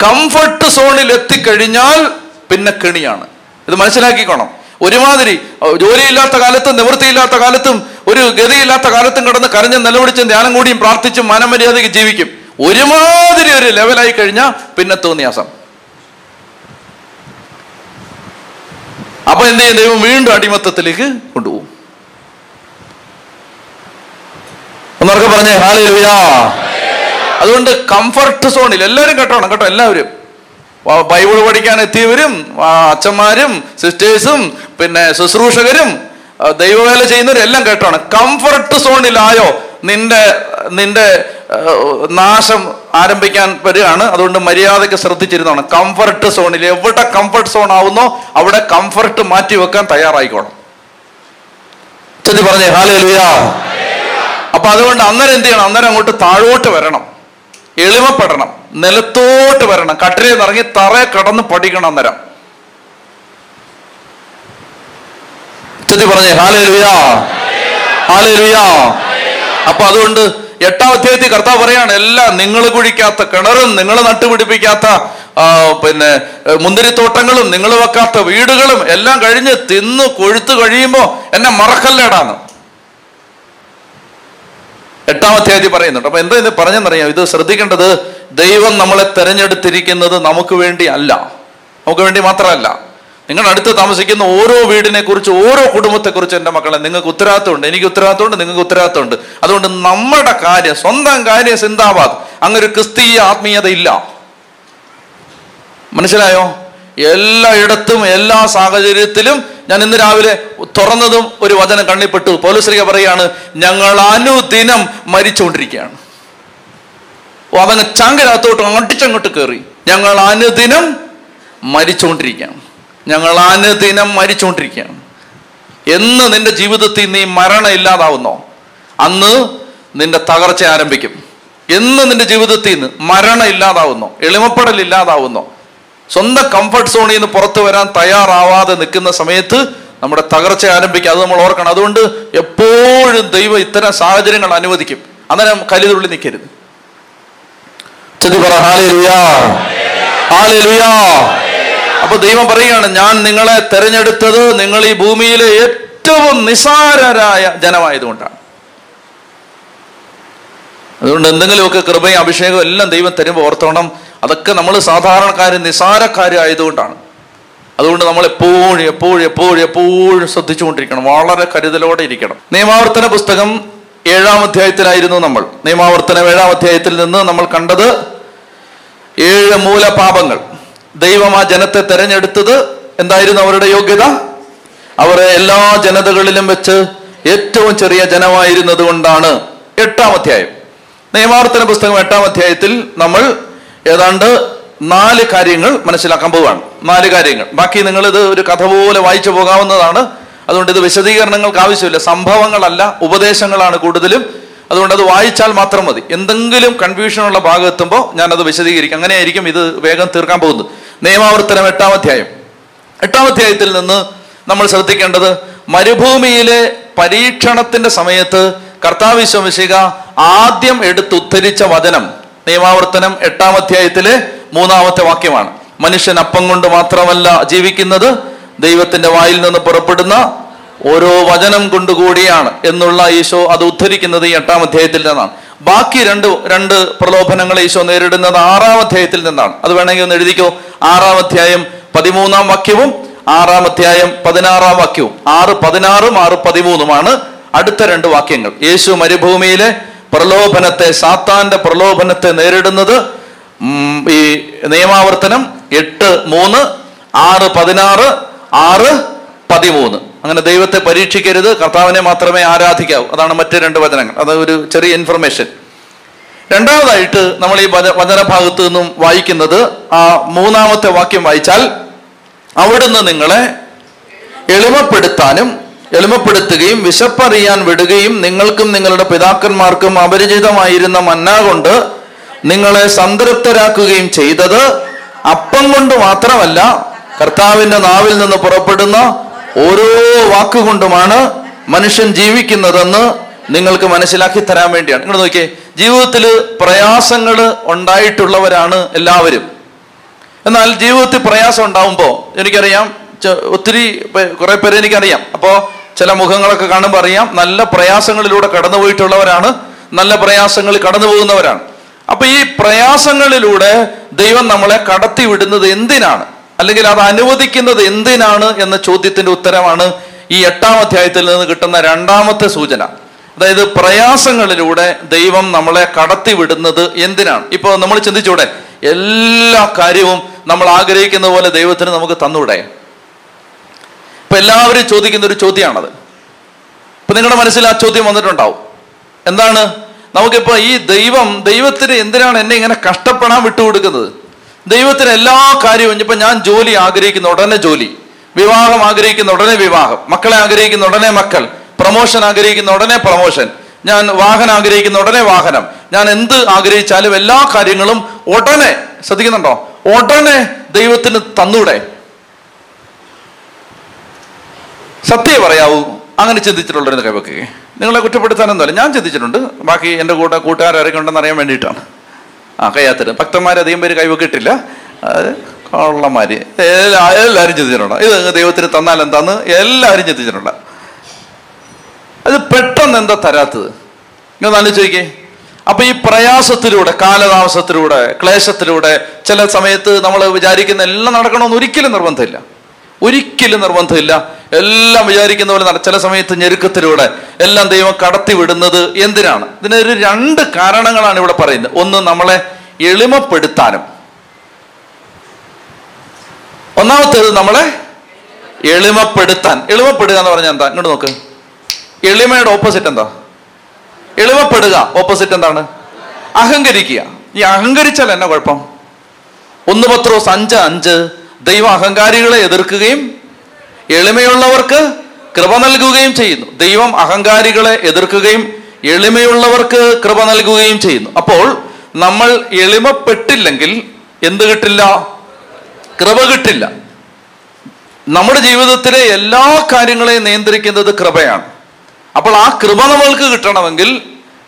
[SPEAKER 1] കംഫർട്ട് സോണിൽ എത്തിക്കഴിഞ്ഞാൽ പിന്നെ കെണിയാണ്. ഇത് മനസ്സിലാക്കിക്കോണം. ഒരുമാതിരി ജോലിയില്ലാത്ത കാലത്തും നിവൃത്തിയില്ലാത്ത കാലത്തും ഒരു ഗതിയില്ലാത്ത കാലത്തും കിടന്ന് കരഞ്ഞ് നിലവിളിച്ചും ധ്യാനം കൂടിയും പ്രാർത്ഥിച്ചും മാനമര്യാദയ്ക്ക് ജീവിക്കും. ഒരുമാതിരി ഒരു ലെവലായി കഴിഞ്ഞാൽ പിന്നെ തോന്നിയാസം. അപ്പൊ എന്ത് ചെയ്യും? ദൈവം വീണ്ടും അടിമത്തത്തിലേക്ക് കൊണ്ടുപോകും. ഒന്നർക്ക് പറഞ്ഞേ ഹാലലുയാ അതുകൊണ്ട് കംഫർട്ട് സോണിൽ എല്ലാവരും കേട്ടോണം കേട്ടോ എല്ലാവരും. ബൈബിൾ പഠിക്കാൻ എത്തിയവരും അച്ഛന്മാരും സിസ്റ്റേഴ്സും പിന്നെ ശുശ്രൂഷകരും ദൈവവേല ചെയ്യുന്നവരും എല്ലാം കേട്ടോണം കംഫർട്ട് സോണിലായോ നിന്റെ നിന്റെ നാശം ആരംഭിക്കാൻ വരികയാണ്. അതുകൊണ്ട് മര്യാദയ്ക്ക് ശ്രദ്ധിച്ചിരുന്നോണം. കംഫർട്ട് സോണിൽ എവിടെ കംഫർട്ട് സോൺ ആവുന്നോ അവിടെ കംഫർട്ട് മാറ്റി വെക്കാൻ തയ്യാറായിക്കോണം. ചെന്ന് പറഞ്ഞേ ഹാലലുയാ അപ്പൊ അതുകൊണ്ട് അന്നേരം എന്ത് ചെയ്യണം? അന്നേരം അങ്ങോട്ട് താഴോട്ട് വരണം. എളിമപ്പെടണം. നിലത്തോട്ട് വരണം. കട്ടിലേ നിറങ്ങി തറ കടന്ന് പഠിക്കണം അന്നേരം. ചെത്തി പറഞ്ഞേ ഹാലേലുയാ. ഹാലേലുയാ. അപ്പൊ അതുകൊണ്ട് എട്ടാം അധ്യായത്തിൽ കർത്താവ് പറയാണ് എല്ലാ നിങ്ങൾ കുഴിക്കാത്ത കിണറും നിങ്ങൾ നട്ടുപിടിപ്പിക്കാത്ത പിന്നെ മുന്തിരിത്തോട്ടങ്ങളും നിങ്ങൾ വെക്കാത്ത വീടുകളും എല്ലാം കഴിഞ്ഞ് തിന്ന് കൊഴുത്തു കഴിയുമ്പോൾ എന്നെ മറക്കല്ലേടാന്ന്. എട്ടാം അധ്യായത്തിൽ പറയുന്നുണ്ട്. അപ്പൊ എന്താ ഇത് പറഞ്ഞെന്നറിയാം ഇത് ശ്രദ്ധിക്കേണ്ടത് ദൈവം നമ്മളെ തെരഞ്ഞെടുത്തിരിക്കുന്നത് നമുക്ക് വേണ്ടി അല്ല. നമുക്ക് വേണ്ടി മാത്രമല്ല. നിങ്ങൾ അടുത്ത് താമസിക്കുന്ന ഓരോ വീടിനെ കുറിച്ച് ഓരോ കുടുംബത്തെ കുറിച്ച് എന്റെ മക്കളെ നിങ്ങൾക്ക് ഉത്തരവാദിത്തമുണ്ട്. എനിക്ക് ഉത്തരവാദിത്തമുണ്ട് നിങ്ങൾക്ക് ഉത്തരവാദിത്തമുണ്ട്. അതുകൊണ്ട് നമ്മുടെ കാര്യം സ്വന്തം കാര്യം സിന്താബാദ് അങ്ങനെ ഒരു ക്രിസ്തീയ ആത്മീയത ഇല്ല. മനസ്സിലായോ? എല്ലായിടത്തും എല്ലാ സാഹചര്യത്തിലും ഞാൻ ഇന്ന് രാവിലെ തുറന്നതും ഒരു വചനം കണ്ണിപ്പെട്ടു പോലീശ്രീക പറയാണ് ഞങ്ങൾ അനുദിനം മരിച്ചുകൊണ്ടിരിക്കുകയാണ്. അതങ്ങ് അങ്ങോട്ടിച്ചങ്ങോട്ട് അടിച്ചങ്ങോട്ട് കയറി ഞങ്ങൾ അനുദിനം മരിച്ചുകൊണ്ടിരിക്കുകയാണ്. ഞങ്ങൾ അനുദിനം മരിച്ചുകൊണ്ടിരിക്കുകയാണ്. എന്ന് നിന്റെ ജീവിതത്തിൽ നീ മരണം ഇല്ലാതാവുന്നോ അന്ന് നിന്റെ തകർച്ച ആരംഭിക്കും. എന്ന് നിന്റെ ജീവിതത്തിൽ നിന്ന് മരണം ഇല്ലാതാവുന്നോ എളിമപ്പെടൽ ഇല്ലാതാവുന്നോ സ്വന്തം കംഫർട്ട് സോണിൽ നിന്ന് പുറത്തു വരാൻ തയ്യാറാവാതെ നിൽക്കുന്ന സമയത്ത് നമ്മുടെ തകർച്ച ആരംഭിക്കുക അത് നമ്മൾ ഓർക്കണം. അതുകൊണ്ട് എപ്പോഴും ദൈവം ഇത്തരം സാഹചര്യങ്ങൾ അനുവദിക്കും. അന്നേരം കലിതുള്ളി നിൽക്കരുത്. അപ്പൊ ദൈവം പറയുകയാണ് ഞാൻ നിങ്ങളെ തെരഞ്ഞെടുത്തത് നിങ്ങൾ ഈ ഭൂമിയിലെ ഏറ്റവും നിസാരരായ ജനമായതുകൊണ്ടാണ്. അതുകൊണ്ട് എന്തെങ്കിലുമൊക്കെ കൃപയും അഭിഷേകവും എല്ലാം ദൈവം തരുമ്പോൾ ഓർത്തോണം. അതൊക്കെ നമ്മൾ സാധാരണക്കാർ നിസാരക്കാരായതുകൊണ്ടാണ് അതുകൊണ്ട് നമ്മൾ എപ്പോഴും എപ്പോഴും എപ്പോഴും എപ്പോഴും ശ്രദ്ധിച്ചുകൊണ്ടിരിക്കണം. വളരെ കരുതലോടെ ഇരിക്കണം. നിയമാവർത്തന പുസ്തകം ഏഴാം അധ്യായത്തിലായിരുന്നു നമ്മൾ. നിയമാവർത്തനം ഏഴാം അധ്യായത്തിൽ നിന്ന് നമ്മൾ കണ്ടത് ഏഴ് മൂലപാപങ്ങൾ. ദൈവം ആ ജനത്തെ തെരഞ്ഞെടുത്തത് എന്തായിരുന്നു അവരുടെ യോഗ്യത? അവരെ എല്ലാ ജനതകളിലും വെച്ച് ഏറ്റവും ചെറിയ ജനമായിരുന്നത് കൊണ്ടാണ് എട്ടാം അധ്യായം. നിയമാവർത്തന പുസ്തകം എട്ടാം അധ്യായത്തിൽ നമ്മൾ ഏതാണ്ട് നാല് കാര്യങ്ങൾ മനസ്സിലാക്കാൻ പോവുകയാണ് നാല് കാര്യങ്ങൾ. ബാക്കി നിങ്ങൾ ഇത് ഒരു കഥ പോലെ വായിച്ചു പോകാവുന്നതാണ്. അതുകൊണ്ട് ഇത് വിശദീകരണങ്ങൾക്ക് ആവശ്യമില്ല. സംഭവങ്ങളല്ല ഉപദേശങ്ങളാണ് കൂടുതലും. അതുകൊണ്ട് അത് വായിച്ചാൽ മാത്രം മതി. എന്തെങ്കിലും കൺഫ്യൂഷനുള്ള ഭാഗം എത്തുമ്പോൾ ഞാനത് വിശദീകരിക്കും. അങ്ങനെയായിരിക്കും ഇത് വേഗം തീർക്കാൻ പോകുന്നത്. നിയമാവർത്തനം എട്ടാം അധ്യായം. എട്ടാം അധ്യായത്തിൽ നിന്ന് നമ്മൾ ശ്രദ്ധിക്കേണ്ടത് മരുഭൂമിയിലെ പരീക്ഷണത്തിന്റെ സമയത്ത് കർത്താവിശ്വമിശിക ആദ്യം എടുത്തുദ്ധരിച്ച വചനം. നിയമാവർത്തനം എട്ടാം അധ്യായത്തിലെ മൂന്നാമത്തെ വാക്യമാണ്. മനുഷ്യൻ അപ്പം കൊണ്ട് മാത്രമല്ല ജീവിക്കുന്നത് ദൈവത്തിന്റെ വായിൽ നിന്ന് പുറപ്പെടുന്ന ഓരോ വചനം കൊണ്ടുകൂടിയാണ് എന്നുള്ള ഈശോ അത് ഉദ്ധരിക്കുന്നത് ഈ എട്ടാം അധ്യായത്തിൽ നിന്നാണ്. ബാക്കി രണ്ട് രണ്ട് പ്രലോഭനങ്ങൾ ഈശോ നേരിടുന്നത് ആറാം അധ്യായത്തിൽ നിന്നാണ്. അത് വേണമെങ്കിൽ ഒന്ന് എഴുതിക്കോ? ആറാം അധ്യായം പതിമൂന്നാം വാക്യവും ആറാം അധ്യായം പതിനാറാം വാക്യവും. ആറ് പതിനാറും ആറ് പതിമൂന്നുമാണ് അടുത്ത രണ്ട് വാക്യങ്ങൾ. യേശു മരുഭൂമിയിലെ പ്രലോഭനത്തെ സാത്താന്റെ പ്രലോഭനത്തെ നേരിടുന്നത് ഈ നിയമാവർത്തനം എട്ട് മൂന്ന് ആറ് പതിനാറ് ആറ് പതിമൂന്ന്. അങ്ങനെ ദൈവത്തെ പരീക്ഷിക്കരുത് കർത്താവിനെ മാത്രമേ ആരാധിക്കാവൂ. അതാണ് മറ്റു രണ്ട് വചനങ്ങൾ. അത് ഒരു ചെറിയ ഇൻഫർമേഷൻ രണ്ടാമതായിട്ട് നമ്മൾ ഈ വച- വചനഭാഗത്ത് നിന്നും വായിക്കുന്നത് ആ മൂന്നാമത്തെ വാക്യം വായിച്ചാൽ അവിടുന്ന് നിങ്ങളെ എളിമപ്പെടുത്താനും എളിമപ്പെടുത്തുകയും വിശപ്പറിയാൻ വിടുകയും നിങ്ങൾക്കും നിങ്ങളുടെ പിതാക്കന്മാർക്കും അപരിചിതമായിരുന്ന മന്ന കൊണ്ട് നിങ്ങളെ സംതൃപ്തരാക്കുകയും ചെയ്തത് അപ്പം കൊണ്ട് മാത്രമല്ല കർത്താവിന്റെ നാവിൽ നിന്ന് പുറപ്പെടുന്ന ഓരോ വാക്കുകൊണ്ടുമാണ് മനുഷ്യൻ ജീവിക്കുന്നതെന്ന് നിങ്ങൾക്ക് മനസ്സിലാക്കി തരാൻ വേണ്ടിയാണ്. നിങ്ങൾ നോക്കിയേ ജീവിതത്തിൽ പ്രയാസങ്ങൾ ഉണ്ടായിട്ടുള്ളവരാണ് എല്ലാവരും. എന്നാൽ ജീവിതത്തിൽ പ്രയാസം ഉണ്ടാവുമ്പോൾ എനിക്കറിയാം ഒത്തിരി കുറെ പേരെ എനിക്കറിയാം. അപ്പോൾ ചില മുഖങ്ങളൊക്കെ കാണുമ്പോൾ അറിയാം നല്ല പ്രയാസങ്ങളിലൂടെ കടന്നു പോയിട്ടുള്ളവരാണ് നല്ല പ്രയാസങ്ങളിൽ കടന്നു പോകുന്നവരാണ്. അപ്പൊ ഈ പ്രയാസങ്ങളിലൂടെ ദൈവം നമ്മളെ കടത്തിവിടുന്നത് എന്തിനാണ്? അല്ലെങ്കിൽ അത് അനുവദിക്കുന്നത് എന്തിനാണ് എന്ന ചോദ്യത്തിന്റെ ഉത്തരമാണ് ഈ എട്ടാം അധ്യായത്തിൽ നിന്ന് കിട്ടുന്ന രണ്ടാമത്തെ സൂചന. അതായത് പ്രയാസങ്ങളിലൂടെ ദൈവം നമ്മളെ കടത്തിവിടുന്നത് എന്തിനാണ്? ഇപ്പൊ നമ്മൾ ചിന്തിച്ചൂടെ എല്ലാ കാര്യവും നമ്മൾ ആഗ്രഹിക്കുന്ന പോലെ ദൈവത്തിന് നമുക്ക് തന്നൂടെ? ഇപ്പൊ എല്ലാവരും ചോദിക്കുന്ന ഒരു ചോദ്യമാണത്. ഇപ്പൊ നിങ്ങളുടെ മനസ്സിൽ ആ ചോദ്യം വന്നിട്ടുണ്ടാവും. എന്താണ്? നമുക്കിപ്പോ ഈ ദൈവം ദൈവത്തിന് എന്തിനാണ് എന്നെ ഇങ്ങനെ കഷ്ടപ്പെടാൻ വിട്ടുകൊടുക്കുന്നത്? ദൈവത്തിന് എല്ലാ കാര്യവും ഇപ്പൊ ഞാൻ ജോലി ആഗ്രഹിക്കുന്ന ഉടനെ ജോലി വിവാഹം ആഗ്രഹിക്കുന്ന ഉടനെ വിവാഹം മക്കളെ ആഗ്രഹിക്കുന്ന ഉടനെ മക്കൾ പ്രൊമോഷൻ ആഗ്രഹിക്കുന്ന ഉടനെ പ്രൊമോഷൻ ഞാൻ വാഹനം ആഗ്രഹിക്കുന്ന ഉടനെ വാഹനം ഞാൻ എന്ത് ആഗ്രഹിച്ചാലും എല്ലാ കാര്യങ്ങളും ഉടനെ ശ്രദ്ധിക്കുന്നുണ്ടോ? ഉടനെ ദൈവത്തിന് തന്നൂടെ. സത്യം പറയാവൂ. അങ്ങനെ ചിന്തിച്ചിട്ടുള്ളൊരു കൈവക്കുക നിങ്ങളെ കുറ്റപ്പെടുത്താനൊന്നുമല്ല. ഞാൻ ചിന്തിച്ചിട്ടുണ്ട്. ബാക്കി എന്റെ കൂടെ കൂട്ടുകാരൊക്കെ ഉണ്ടെന്ന് അറിയാൻ വേണ്ടിയിട്ടാണ്. ആ കയ്യാത്തത് ഭക്തന്മാർ അധികം പേര് കൈവക്കിട്ടില്ല. എല്ലാ എല്ലാവരും ചിന്തിച്ചിട്ടുണ്ട്? ഇത് ദൈവത്തിന് തന്നാൽ എന്താന്ന് എല്ലാവരും ചിന്തിച്ചിട്ടുണ്ട്? അത് പെട്ടെന്ന് എന്താ തരാത്തത്? നിങ്ങൾ ആലോചിക്കേ. അപ്പൊ ഈ പ്രയാസത്തിലൂടെ കാലതാമസത്തിലൂടെ ക്ലേശത്തിലൂടെ ചില സമയത്ത് നമ്മൾ വിചാരിക്കുന്ന എല്ലാം നടക്കണമെന്ന് ഒരിക്കലും നിർബന്ധമില്ല. ഒരിക്കലും നിർബന്ധമില്ല. എല്ലാം വിചാരിക്കുന്ന പോലെ ചില സമയത്ത് ഞെരുക്കത്തിലൂടെ എല്ലാം ദൈവം കടത്തി വിടുന്നത് എന്തിനാണ്? ഇതിനൊരു രണ്ട് കാരണങ്ങളാണ് ഇവിടെ പറയുന്നത്. ഒന്ന് നമ്മളെ എളിമപ്പെടുത്താനും. ഒന്നാമത്തേത് നമ്മളെ എളിമപ്പെടുത്താൻ. എളിമപ്പെടുക എന്ന് പറഞ്ഞാൽ എന്താ? ഇങ്ങോട്ട് നോക്ക്. എളിമയുടെ ഓപ്പോസിറ്റ് എന്താ? എളിമപ്പെടുക. ഓപ്പോസിറ്റ് എന്താണ്? അഹങ്കരിക്കുക. ഈ അഹങ്കരിച്ചാൽ എന്നാ കുഴപ്പം? ഒന്ന് പത്രോസ് അഞ്ച് അഞ്ച്. ദൈവം അഹങ്കാരികളെ എതിർക്കുകയും എളിമയുള്ളവർക്ക് കൃപ നൽകുകയും ചെയ്യുന്നു. ദൈവം അഹങ്കാരികളെ എതിർക്കുകയും എളിമയുള്ളവർക്ക് കൃപ നൽകുകയും ചെയ്യുന്നു. അപ്പോൾ നമ്മൾ എളിമപ്പെട്ടില്ലെങ്കിൽ എന്ത് കിട്ടില്ല? കൃപ കിട്ടില്ല. നമ്മുടെ ജീവിതത്തിലെ എല്ലാ കാര്യങ്ങളെയും നിയന്ത്രിക്കുന്നത് കൃപയാണ്. അപ്പോൾ ആ കൃപ നമ്മൾക്ക് കിട്ടണമെങ്കിൽ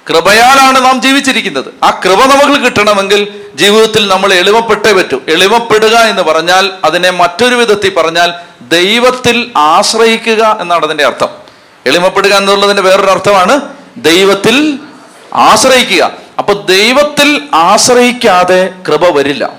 [SPEAKER 1] കൃപയാലാണ് നാം ജീവിച്ചിരിക്കുന്നത്. ആ കൃപ നമുക്ക് കിട്ടണമെങ്കിൽ ജീവിതത്തിൽ നമ്മൾ എളിമപ്പെട്ടേ പറ്റൂ. എളിമപ്പെടുക എന്ന് പറഞ്ഞാൽ അതിനെ മറ്റൊരു വിധത്തിൽ പറഞ്ഞാൽ ദൈവത്തിൽ ആശ്രയിക്കുക എന്നാണ് അതിന്റെ അർത്ഥം. എളിമപ്പെടുക എന്നുള്ളതിന്റെ വേറൊരു അർത്ഥമാണ് ദൈവത്തിൽ ആശ്രയിക്കുക. അപ്പൊ ദൈവത്തിൽ ആശ്രയിക്കാതെ കൃപ വരില്ല.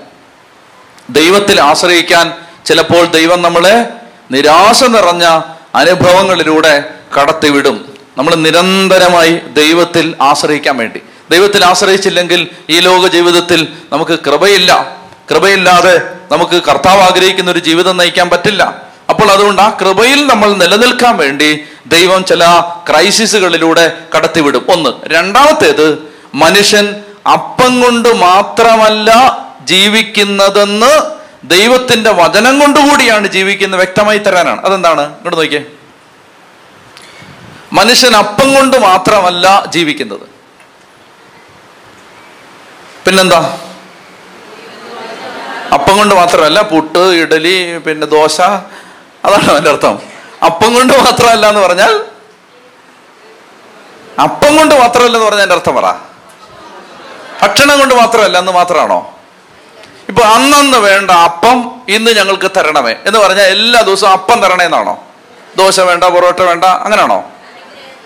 [SPEAKER 1] ദൈവത്തിൽ ആശ്രയിക്കാൻ ചിലപ്പോൾ ദൈവം നമ്മളെ നിരാശ നിറഞ്ഞ അനുഭവങ്ങളിലൂടെ കടത്തിവിടും. നമ്മൾ നിരന്തരമായി ദൈവത്തിൽ ആശ്രയിക്കാൻ വേണ്ടി. ദൈവത്തിൽ ആശ്രയിച്ചില്ലെങ്കിൽ ഈ ലോക ജീവിതത്തിൽ നമുക്ക് കൃപയില്ല. കൃപയില്ലാതെ നമുക്ക് കർത്താവ് ആഗ്രഹിക്കുന്ന ഒരു ജീവിതം നയിക്കാൻ പറ്റില്ല. അപ്പോൾ അതുകൊണ്ട് ആ കൃപയിൽ നമ്മൾ നിലനിൽക്കാൻ വേണ്ടി ദൈവം ചില ക്രൈസിസുകളിലൂടെ കടത്തിവിടും. ഒന്ന്. രണ്ടാമത്തേത് മനുഷ്യൻ അപ്പം കൊണ്ട് മാത്രമല്ല ജീവിക്കുന്നതെന്ന് ദൈവത്തിന്റെ വചനം കൊണ്ടുകൂടിയാണ് ജീവിക്കുന്നത് വ്യക്തമായി തരാനാണ്. അതെന്താണ്? ഇങ്ങോട്ട് നോക്കിയേ. മനുഷ്യൻ അപ്പം കൊണ്ട് മാത്രമല്ല ജീവിക്കുന്നത്. പിന്നെന്താ? അപ്പം കൊണ്ട് മാത്രമല്ല പുട്ട് ഇഡലി പിന്നെ ദോശ അതാണ് അതിന്റെ അർത്ഥം. അപ്പം കൊണ്ട് മാത്രമല്ല എന്ന് പറഞ്ഞാൽ അപ്പം കൊണ്ട് മാത്രമല്ല എന്ന് പറഞ്ഞാൽ എന്റെ അർത്ഥം പറ. ഭക്ഷണം കൊണ്ട് മാത്രമല്ല എന്ന് മാത്രമാണോ? ഇപ്പൊ അന്നന്ന് വേണ്ട അപ്പം ഇന്ന് ഞങ്ങൾക്ക് തരണമേ എന്ന് പറഞ്ഞാൽ എല്ലാ ദിവസവും അപ്പം തരണേന്നാണോ? ദോശ വേണ്ട പൊറോട്ട വേണ്ട അങ്ങനെയാണോ?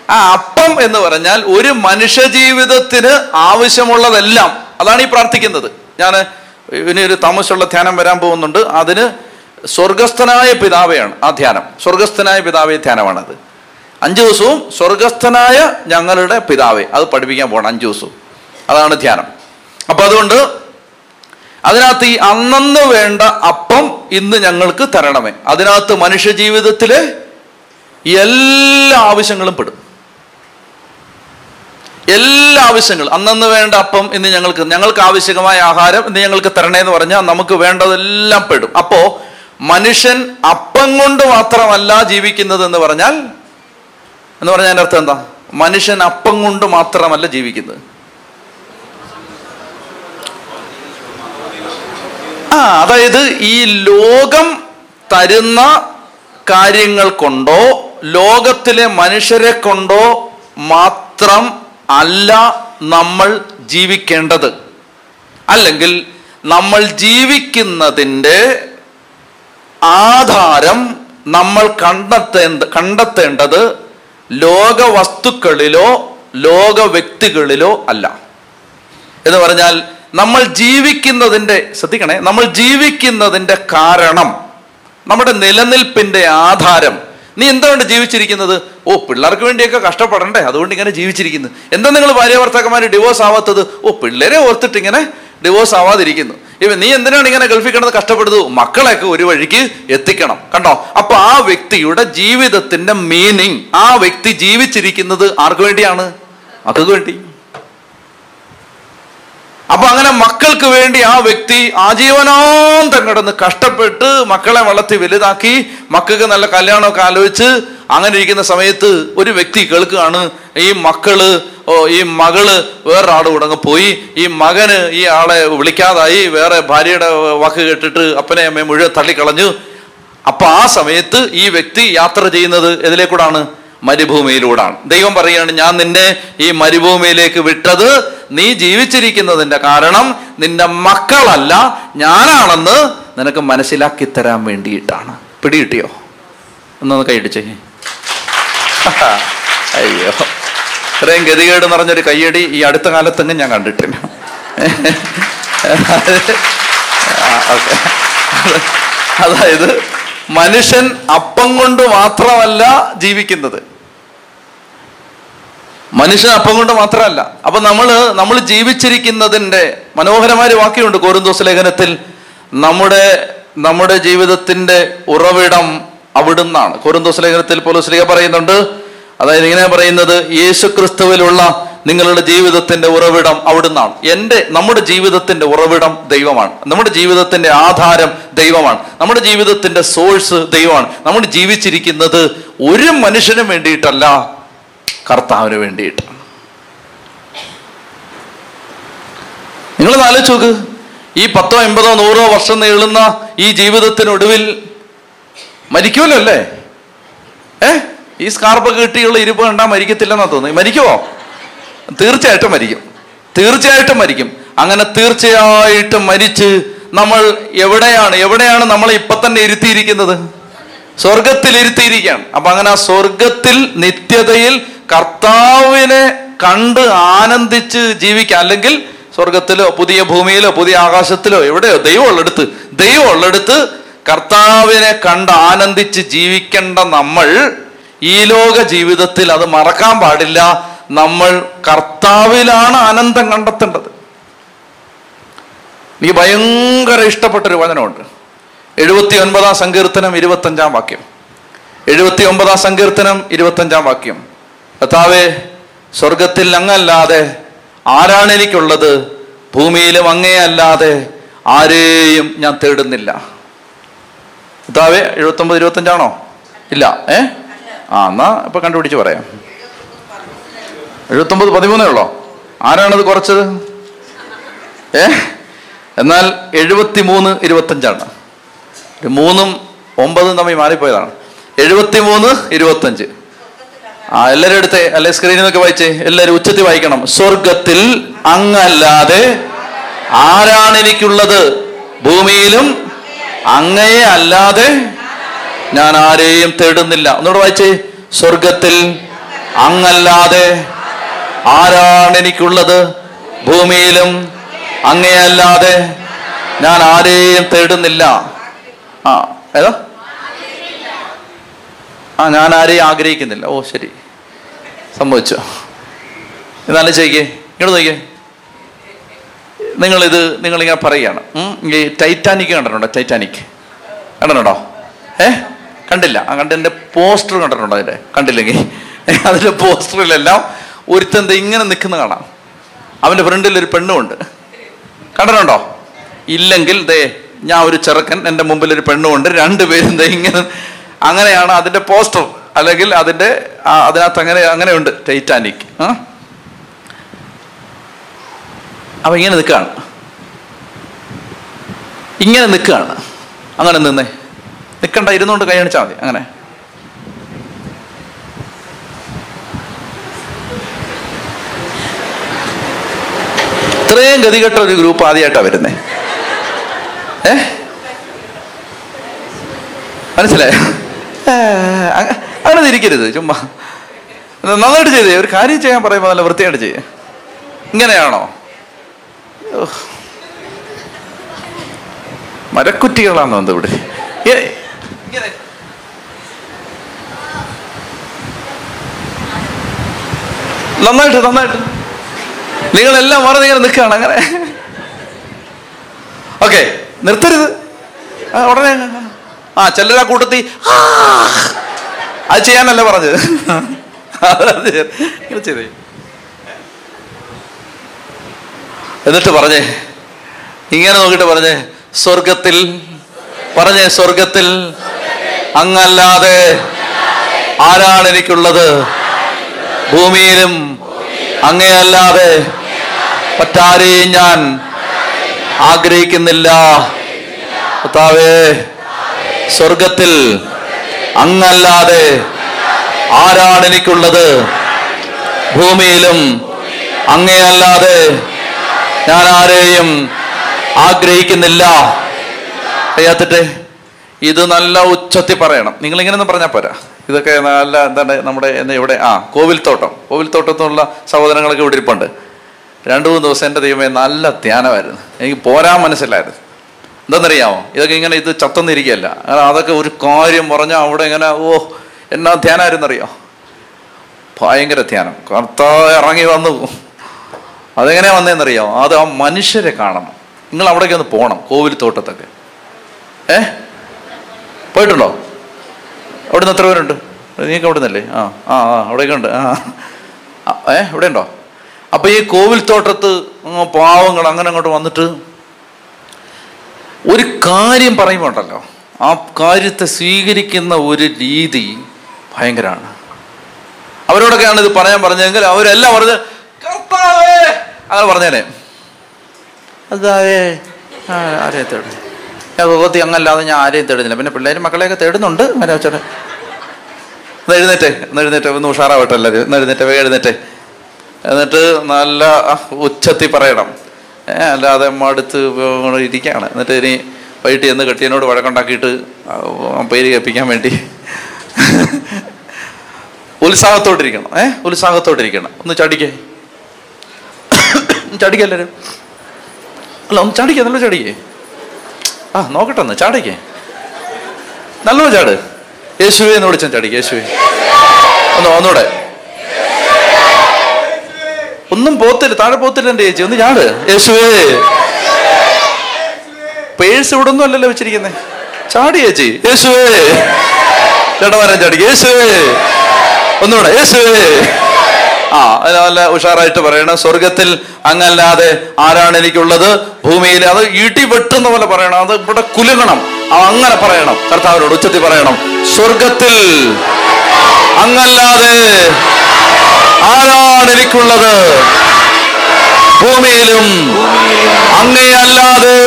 [SPEAKER 1] ആ അപ്പം എന്ന് പറഞ്ഞാൽ ഒരു മനുഷ്യ ജീവിതത്തിന് ആവശ്യമുള്ളതെല്ലാം. അതാണ് ഈ പ്രാർത്ഥിക്കുന്നത്. ഞാൻ ഇനി ഒരു താമസമുള്ള ധ്യാനം വരാൻ പോകുന്നുണ്ട്. അതിന് സ്വർഗസ്ഥനായ പിതാവെയാണ് ആ ധ്യാനം. സ്വർഗസ്ഥനായ പിതാവേ ധ്യാനമാണത്. അഞ്ചു ദിവസവും സ്വർഗസ്ഥനായ ഞങ്ങളുടെ പിതാവെ. അത് പഠിപ്പിക്കാൻ പോകണം അഞ്ചു ദിവസവും. അതാണ് ധ്യാനം. അപ്പൊ അതുകൊണ്ട് അതിനകത്ത് ഈ അന്നന്ന് വേണ്ട അപ്പം ഇന്ന് ഞങ്ങൾക്ക് തരണമേ. അതിനകത്ത് മനുഷ്യ ജീവിതത്തിലെ എല്ലാ ആവശ്യങ്ങളും പെടും. എല്ലാ ആവശ്യങ്ങളും. അന്നന്ന് വേണ്ട അപ്പം ഇന്ന് ഞങ്ങൾക്ക് ഞങ്ങൾക്ക് ആവശ്യമായ ആഹാരം ഇന്ന് ഞങ്ങൾക്ക് തരണേ എന്ന് പറഞ്ഞാൽ നമുക്ക് വേണ്ടതെല്ലാം പെടും. അപ്പോ മനുഷ്യൻ അപ്പം കൊണ്ട് മാത്രമല്ല ജീവിക്കുന്നത് എന്ന് പറഞ്ഞാൽ എന്ന് പറഞ്ഞാൽ അതിന്റെ അർത്ഥം എന്താ? മനുഷ്യൻ അപ്പം കൊണ്ട് മാത്രമല്ല ജീവിക്കുന്നത്. ആ അതായത് ഈ ലോകം തരുന്ന കാര്യങ്ങൾ കൊണ്ടോ ലോകത്തിലെ മനുഷ്യരെ കൊണ്ടോ മാത്രം അല്ല നമ്മൾ ജീവിക്കേണ്ടത്. അല്ലെങ്കിൽ നമ്മൾ ജീവിക്കുന്നതിന്റെ ആധാരം നമ്മൾ കണ്ടെത്തേണ്ട കണ്ടെത്തേണ്ടത് ലോക വസ്തുക്കളിലോ ലോക വ്യക്തികളിലോ അല്ല. എന്ന് പറഞ്ഞാൽ നമ്മൾ ജീവിക്കുന്നതിന്റെ ശ്രദ്ധിക്കണേ നമ്മൾ ജീവിക്കുന്നതിന്റെ കാരണം നമ്മുടെ നിലനിൽപ്പിന്റെ ആധാരം നീ എന്തുകൊണ്ട് ജീവിച്ചിരിക്കുന്നത്? ഓ പിള്ളേർക്ക് വേണ്ടിയൊക്കെ കഷ്ടപ്പെടണ്ടേ അതുകൊണ്ട് ഇങ്ങനെ ജീവിച്ചിരിക്കുന്നു. എന്താ നിങ്ങൾ ഭാര്യ ഭർത്താക്കന്മാർ ഡിവോഴ്സ് ആവാത്തത്? ഓ പിള്ളേരെ ഓർത്തിട്ട് ഇങ്ങനെ ഡിവോഴ്സ് ആവാതിരിക്കുന്നു. ഇവ നീ എന്തിനാണ് ഇങ്ങനെ ഗൾഫിൽ കിടന്ന് കഷ്ടപ്പെടുന്നത്? മക്കളെയൊക്കെ ഒരു വഴിക്ക് എത്തിക്കണം കണ്ടോ? അപ്പൊ ആ വ്യക്തിയുടെ ജീവിതത്തിന്റെ മീനിങ് ആ വ്യക്തി ജീവിച്ചിരിക്കുന്നത് ആർക്ക് വേണ്ടിയാണ്? മക്കൾക്ക് വേണ്ടി. അപ്പൊ അങ്ങനെ മക്കൾക്ക് വേണ്ടി ആ വ്യക്തി ആജീവനാന്തം കിടന്ന് കഷ്ടപ്പെട്ട് മക്കളെ വളർത്തി വലുതാക്കി മക്കൾക്ക് നല്ല കല്യാണമൊക്കെ ആലോചിച്ച് അങ്ങനെ ഇരിക്കുന്ന സമയത്ത് ഒരു വ്യക്തി കേൾക്കുകയാണ് ഈ മക്കൾ ഓ ഈ മകൾ വേറൊരാട് കൂടെ പോയി ഈ മകന് ഈ ആളെ വിളിക്കാതായി വേറെ ഭാര്യയുടെ വാക്ക് കേട്ടിട്ട് അപ്പനെ അമ്മയെ മുഴുവൻ തള്ളിക്കളഞ്ഞു. അപ്പൊ ആ സമയത്ത് ഈ വ്യക്തി യാത്ര ചെയ്യുന്നത് എതിലേക്കൂടാണ് മരുഭൂമിയിലൂടാണ്. ദൈവം പറയുകയാണ് ഞാൻ നിന്നെ ഈ മരുഭൂമിയിലേക്ക് വിട്ടത് നീ ജീവിച്ചിരിക്കുന്നതിന്റെ കാരണം നിന്റെ മക്കളല്ല ഞാനാണെന്ന് നിനക്ക് മനസ്സിലാക്കി തരാൻ വേണ്ടിയിട്ടാണ്. പിടികിട്ടിയോ? എന്നൊന്ന് കൈയടിച്ചേ അയ്യോ. ഇത്രയും ഗതികേട് നിറഞ്ഞൊരു കയ്യടി ഈ അടുത്ത കാലത്തെങ്ങും ഞാൻ കണ്ടിട്ടില്ല. അതായത് മനുഷ്യൻ അപ്പം കൊണ്ട് മാത്രമല്ല ജീവിക്കുന്നത്. മനുഷ്യൻ അപ്പം കൊണ്ട് മാത്രമല്ല. അപ്പൊ നമ്മൾ നമ്മൾ ജീവിച്ചിരിക്കുന്നതിന്റെ മനോഹരമായ വാക്യമുണ്ട് കോരുന്തോസ് ലേഖനത്തിൽ. നമ്മുടെ നമ്മുടെ ജീവിതത്തിന്റെ ഉറവിടം അവിടുന്നാണ്. കോരുന്തോസ് ലേഖനത്തിൽ പോലീസ് പറയുന്നുണ്ട്. അതായത് ഇങ്ങനെ പറയുന്നത് യേശു ക്രിസ്തുവിലുള്ള നിങ്ങളുടെ ജീവിതത്തിന്റെ ഉറവിടം അവിടുന്നാണ്. എന്റെ നമ്മുടെ ജീവിതത്തിന്റെ ഉറവിടം ദൈവമാണ്. നമ്മുടെ ജീവിതത്തിന്റെ ആധാരം ദൈവമാണ്. നമ്മുടെ ജീവിതത്തിന്റെ സോഴ്സ് ദൈവമാണ്. നമ്മൾ ജീവിച്ചിരിക്കുന്നത് ഒരു മനുഷ്യനും വേണ്ടിയിട്ടല്ല കർത്താവിന് വേണ്ടിയിട്ട്. നിങ്ങൾ ആലോചിച്ച് നോക്ക്. ഈ പത്തോ എൺപതോ നൂറോ വർഷം നീളുന്ന ഈ ജീവിതത്തിനൊടുവിൽ മരിക്കുമല്ലോ അല്ലേ? ഏ? ഈ സ്കാർപ്പൊക്കെ കിട്ടിയുള്ള ഇരിപ്പ് കണ്ടാൽ മരിക്കത്തില്ലെന്നാ തോന്നി മരിക്കുമോ തീർച്ചയായിട്ടും മരിക്കും. തീർച്ചയായിട്ടും മരിക്കും. അങ്ങനെ തീർച്ചയായിട്ടും മരിച്ച് നമ്മൾ എവിടെയാണ്? എവിടെയാണ് നമ്മൾ ഇപ്പൊ തന്നെ ഇരുത്തിയിരിക്കുന്നത്? സ്വർഗത്തിൽ ഇരുത്തിയിരിക്കുകയാണ് അപ്പൊ അങ്ങനെ ആ സ്വർഗത്തിൽ നിത്യതയിൽ കർത്താവിനെ കണ്ട് ആനന്ദിച്ച് ജീവിക്കുക അല്ലെങ്കിൽ സ്വർഗത്തിലോ പുതിയ ഭൂമിയിലോ പുതിയ ആകാശത്തിലോ എവിടെയോ ദൈവം ഉള്ളെടുത്ത് ദൈവം ഉള്ളെടുത്ത് കർത്താവിനെ കണ്ട് ആനന്ദിച്ച് ജീവിക്കേണ്ട നമ്മൾ ഈ ലോക ജീവിതത്തിൽ അത് മറക്കാൻ പാടില്ല. നമ്മൾ കർത്താവിലാണ് ആനന്ദം കണ്ടെത്തേണ്ടത്. എനിക്ക് ഭയങ്കര ഇഷ്ടപ്പെട്ടൊരു വചനമുണ്ട്. എഴുപത്തി ഒൻപതാം സങ്കീർത്തനം ഇരുപത്തഞ്ചാം വാക്യം. എഴുപത്തി ഒമ്പതാം സങ്കീർത്തനം ഇരുപത്തഞ്ചാം വാക്യം. കർത്താവേ സ്വർഗത്തിൽ അങ്ങല്ലാതെ ആരാണ് എനിക്കുള്ളത്? ഭൂമിയിലും അങ്ങേ അല്ലാതെ ആരെയും ഞാൻ തേടുന്നില്ല. കർത്താവേ എഴുപത്തൊമ്പത് ഇരുപത്തഞ്ചാണോ? ഇല്ല ഏ? ആ എന്നാ ഇപ്പൊ കണ്ടുപിടിച്ച് പറയാം. എഴുപത്തൊമ്പത് പതിമൂന്നേ ഉള്ളോ? ആരാണത് കുറച്ചത്? ഏ? എന്നാൽ എഴുപത്തി മൂന്ന് ഇരുപത്തഞ്ചാണ്. മൂന്നും ഒമ്പതും തമ്മിൽ മാറിപ്പോയതാണ്. എഴുപത്തി മൂന്ന് ഇരുപത്തഞ്ച്. ആ എല്ലാവരും എടുത്തേ. അല്ലെ സ്ക്രീനിൽ നിന്നൊക്കെ വായിച്ചേ. എല്ലാരും ഉച്ചത്തിൽ വായിക്കണം. സ്വർഗത്തിൽ അങ്ങല്ലാതെ ആരാണ് എനിക്കുള്ളത്? ഭൂമിയിലും അങ്ങയെ അല്ലാതെ ഞാൻ ആരെയും തേടുന്നില്ല. ഒന്നുകൂടെ വായിച്ചേ. സ്വർഗത്തിൽ അങ്ങല്ലാതെ ആരാണ് എനിക്കുള്ളത്? ഭൂമിയിലും അങ്ങയല്ലാതെ ഞാൻ ആരെയും തേടുന്നില്ല. ആ ഏതാ? ആ ഞാൻ ആരെയും ആഗ്രഹിക്കുന്നില്ല. ഓ ശരി. സംഭവിച്ചു എന്നാലും ചോദിക്കേ ഇങ്ങോട്ട് നോക്കിയേ നിങ്ങളിത് നിങ്ങളിങ്ങനെ പറയുകയാണ്. ഈ ടൈറ്റാനിക് കണ്ടിട്ടുണ്ടോ? ടൈറ്റാനിക് കണ്ടിട്ടുണ്ടോ? ഏ? കണ്ടില്ല. ആ കണ്ടതിന്റെ പോസ്റ്റർ കണ്ടിട്ടുണ്ടോ അതിന്റെ കണ്ടില്ലെങ്കിൽ. അതിന്റെ പോസ്റ്ററിലെല്ലാം ഒരുത്തൻ ദേ ഇങ്ങനെ നിൽക്കുന്ന കാണാം. അവന്റെ ഫ്രണ്ടിൽ ഒരു പെണ്ണുമുണ്ട്. കണ്ടിട്ടുണ്ടോ? ഇല്ലെങ്കിൽ ദേ ഞാൻ ഒരു ചെറുക്കൻ എന്റെ മുമ്പിൽ ഒരു പെണ്ണുമുണ്ട്. രണ്ടുപേരും ദേ ഇങ്ങനെ അങ്ങനെയാണ് അതിന്റെ പോസ്റ്റർ അല്ലെങ്കിൽ അതിന്റെ അതിനകത്ത് അങ്ങനെ അങ്ങനെയുണ്ട്. ടൈറ്റാനിക് ആ? അപ്പൊ ഇങ്ങനെ നിൽക്കുകയാണ് ഇങ്ങനെ നിൽക്കുകയാണ് അങ്ങനെ നിന്നേ. നിൽക്കണ്ട ഇരുന്നുകൊണ്ട് കൈ മതി. അങ്ങനെ. ഇത്രയും ഗതികെട്ട ഒരു ഗ്രൂപ്പ് ആദ്യമായിട്ടാണ് വരുന്നത് ഏ? മനസ്സിലായോ? അങ്ങനെ ഇരിക്കരുത് ചുമ്മാ. നന്നായിട്ട് ചെയ്തേ ഒരു കാര്യം ചെയ്യാൻ പറയുമ്പോൾ നല്ല വൃത്തിയായിട്ട് ചെയ്യേ. ഇങ്ങനെയാണോ? മരക്കുറ്റികളാണ് വന്നത് ഇവിടെ. നന്നായിട്ട് നന്നായിട്ട്. നിങ്ങളെല്ലാം മറന്ന് ഇങ്ങനെ നിൽക്കുകയാണ് അങ്ങനെ. ഓക്കെ നിർത്തരുത്. ഉടനെ ആ ചിലരാ കൂട്ടത്തി അത് ചെയ്യാനല്ല പറഞ്ഞത്? എന്നിട്ട് പറഞ്ഞേ ഇങ്ങനെ നോക്കിട്ട് പറഞ്ഞേ സ്വർഗത്തിൽ പറഞ്ഞേ സ്വർഗത്തിൽ അങ്ങല്ലാതെ ആരാണ് എനിക്കുള്ളത്? ഭൂമിയിലും അങ്ങയല്ലാതെ മറ്റാരെയും ഞാൻ ആഗ്രഹിക്കുന്നില്ല. കർത്താവേ സ്വർഗത്തിൽ അങ്ങല്ലാതെ ആരാണ് എനിക്കുള്ളത്? ഭൂമിയിലും അങ്ങയല്ലാതെ ഞാൻ ആരെയും ആഗ്രഹിക്കുന്നില്ല. അയ്യാത്തിട്ടെ ഇത് നല്ല ഉച്ചത്തി പറയണം. നിങ്ങൾ ഇങ്ങനെയൊന്നും പറഞ്ഞാൽ പോരാ. ഇതൊക്കെ നല്ല എന്താണ് നമ്മുടെ എന്താ ഇവിടെ ആ കോവിൽത്തോട്ടം. കോവിൽത്തോട്ടത്തിനുള്ള സഹോദരങ്ങളൊക്കെ ഇവിടെ ഇരിപ്പുണ്ട്. രണ്ടു മൂന്ന് ദിവസം എന്റെ ദൈവമേ നല്ല ധ്യാനമായിരുന്നു. എനിക്ക് പോരാൻ മനസ്സിലായിരുന്നു. എന്താണെന്നറിയാമോ? ഇതൊക്കെ ഇങ്ങനെ ഇത് ചത്തൊന്നിരിക്കുകയല്ല അങ്ങനെ അതൊക്കെ ഒരു കാര്യം പറഞ്ഞാൽ അവിടെ ഇങ്ങനെ ഓ എന്നാ ധ്യാനമായിരുന്നറിയോ ഭയങ്കര ധ്യാനം. കർത്താവ് ഇറങ്ങി വന്നു. അതെങ്ങനെയാ വന്നതെന്നറിയോ അത് ആ മനുഷ്യരെ കാണണം. നിങ്ങൾ അവിടേക്ക് ഒന്ന് പോകണം കോവിൽ തോട്ടത്തൊക്കെ ഏ? പോയിട്ടുണ്ടോ? അവിടെ നിന്ന് എത്ര പേരുണ്ട്? നിങ്ങൾക്ക് അവിടെ നിന്നല്ലേ ആ ആ ആ അവിടെയൊക്കെ ഉണ്ട്. ആ ഏ ഇവിടെ ഉണ്ടോ അപ്പൊ ഈ കോവിൽ തോട്ടത്ത് പാവങ്ങൾ അങ്ങനെ അങ്ങോട്ട് വന്നിട്ട് ഒരു കാര്യം പറയുമ്പോണ്ടല്ലോ ആ കാര്യത്തെ സ്വീകരിക്കുന്ന ഒരു രീതി ഭയങ്കരമാണ് അവരോടൊക്കെയാണ് ഇത് പറയാൻ പറഞ്ഞതെങ്കിൽ അവരെല്ലാം പറഞ്ഞ് കർത്താവേ! അങ്ങനെ പറഞ്ഞേനെ. അതാവേ ആരെയും തേടും ഞാൻ അങ്ങല്ലാതെ ഞാൻ ആരെയും തേടുന്നില്ല. പിന്നെ പിള്ളേരും മക്കളെയൊക്കെ തേടുന്നുണ്ട്. അങ്ങനെ വെച്ചോട്ടെ. എഴുന്നേറ്റേ ഒന്ന് എഴുന്നേറ്റേ ഒന്ന് ഉഷാറാവട്ടെ എല്ലാവരും. എഴുന്നേറ്റേ എഴുന്നേറ്റേ. എന്നിട്ട് നല്ല ഉച്ചത്തി പറയണം. അല്ലാതെ ഇങ്ങനെ ഇരിക്കുകയാണ് എന്നിട്ട് ഇനി വൈകിട്ട് ചെന്ന് കെട്ടിയനോട് വഴക്കുണ്ടാക്കിയിട്ട് പേര് കേൾപ്പിക്കാൻ വേണ്ടി ഉത്സാഹത്തോട്ടിരിക്കണം. ഏ ഉത്സാഹത്തോട്ടിരിക്കണം. ഒന്ന് ചടിക്കേ. ചടിക്കേ എല്ലാവരും അല്ല ഒന്ന് ചടിക്കേ നല്ല ചാടിക്കേ. ആ നോക്കട്ടെ ഒന്ന് ചാടിക്കേ. നല്ലോ ചാട്. യേശുവേ എന്ന് വിളിച്ചാൽ ചടിക്കേ യേശുവേ. ഒന്ന് ഒന്നൂടെ ഒന്നും പോത്തില്ല താഴെ പോത്തില്ല എന്റെ ചേച്ചി. ഒന്ന് ചാട് യേശുവേ. പേഴ്സ് ഇവിടെ ഒന്നും അല്ലല്ലോ വെച്ചിരിക്കുന്നേ. ചാടി ചേച്ചി. യേശുവേ. ചേട്ടന്മാരെ ചാടി. യേശുവേ. ഒന്നുകൂടെ യേശുവേ. ആ നല്ല ഉഷാറായിട്ട് പറയണം. സ്വർഗത്തിൽ അങ്ങല്ലാതെ ആരാണ് എനിക്കുള്ളത്? ഭൂമിയിൽ അത് ഇടി വെട്ടുന്ന പോലെ പറയണം. അത് ഇവിടെ കുലുങ്ങണം. അങ്ങനെ പറയണം. കർത്താവിനോട് ഉച്ചത്തിൽ പറയണം. സ്വർഗത്തിൽ അങ്ങല്ലാതെ ആരാണ് എനിക്കുള്ളത്? ഭൂമിയിലും അങ്ങയല്ലാതെ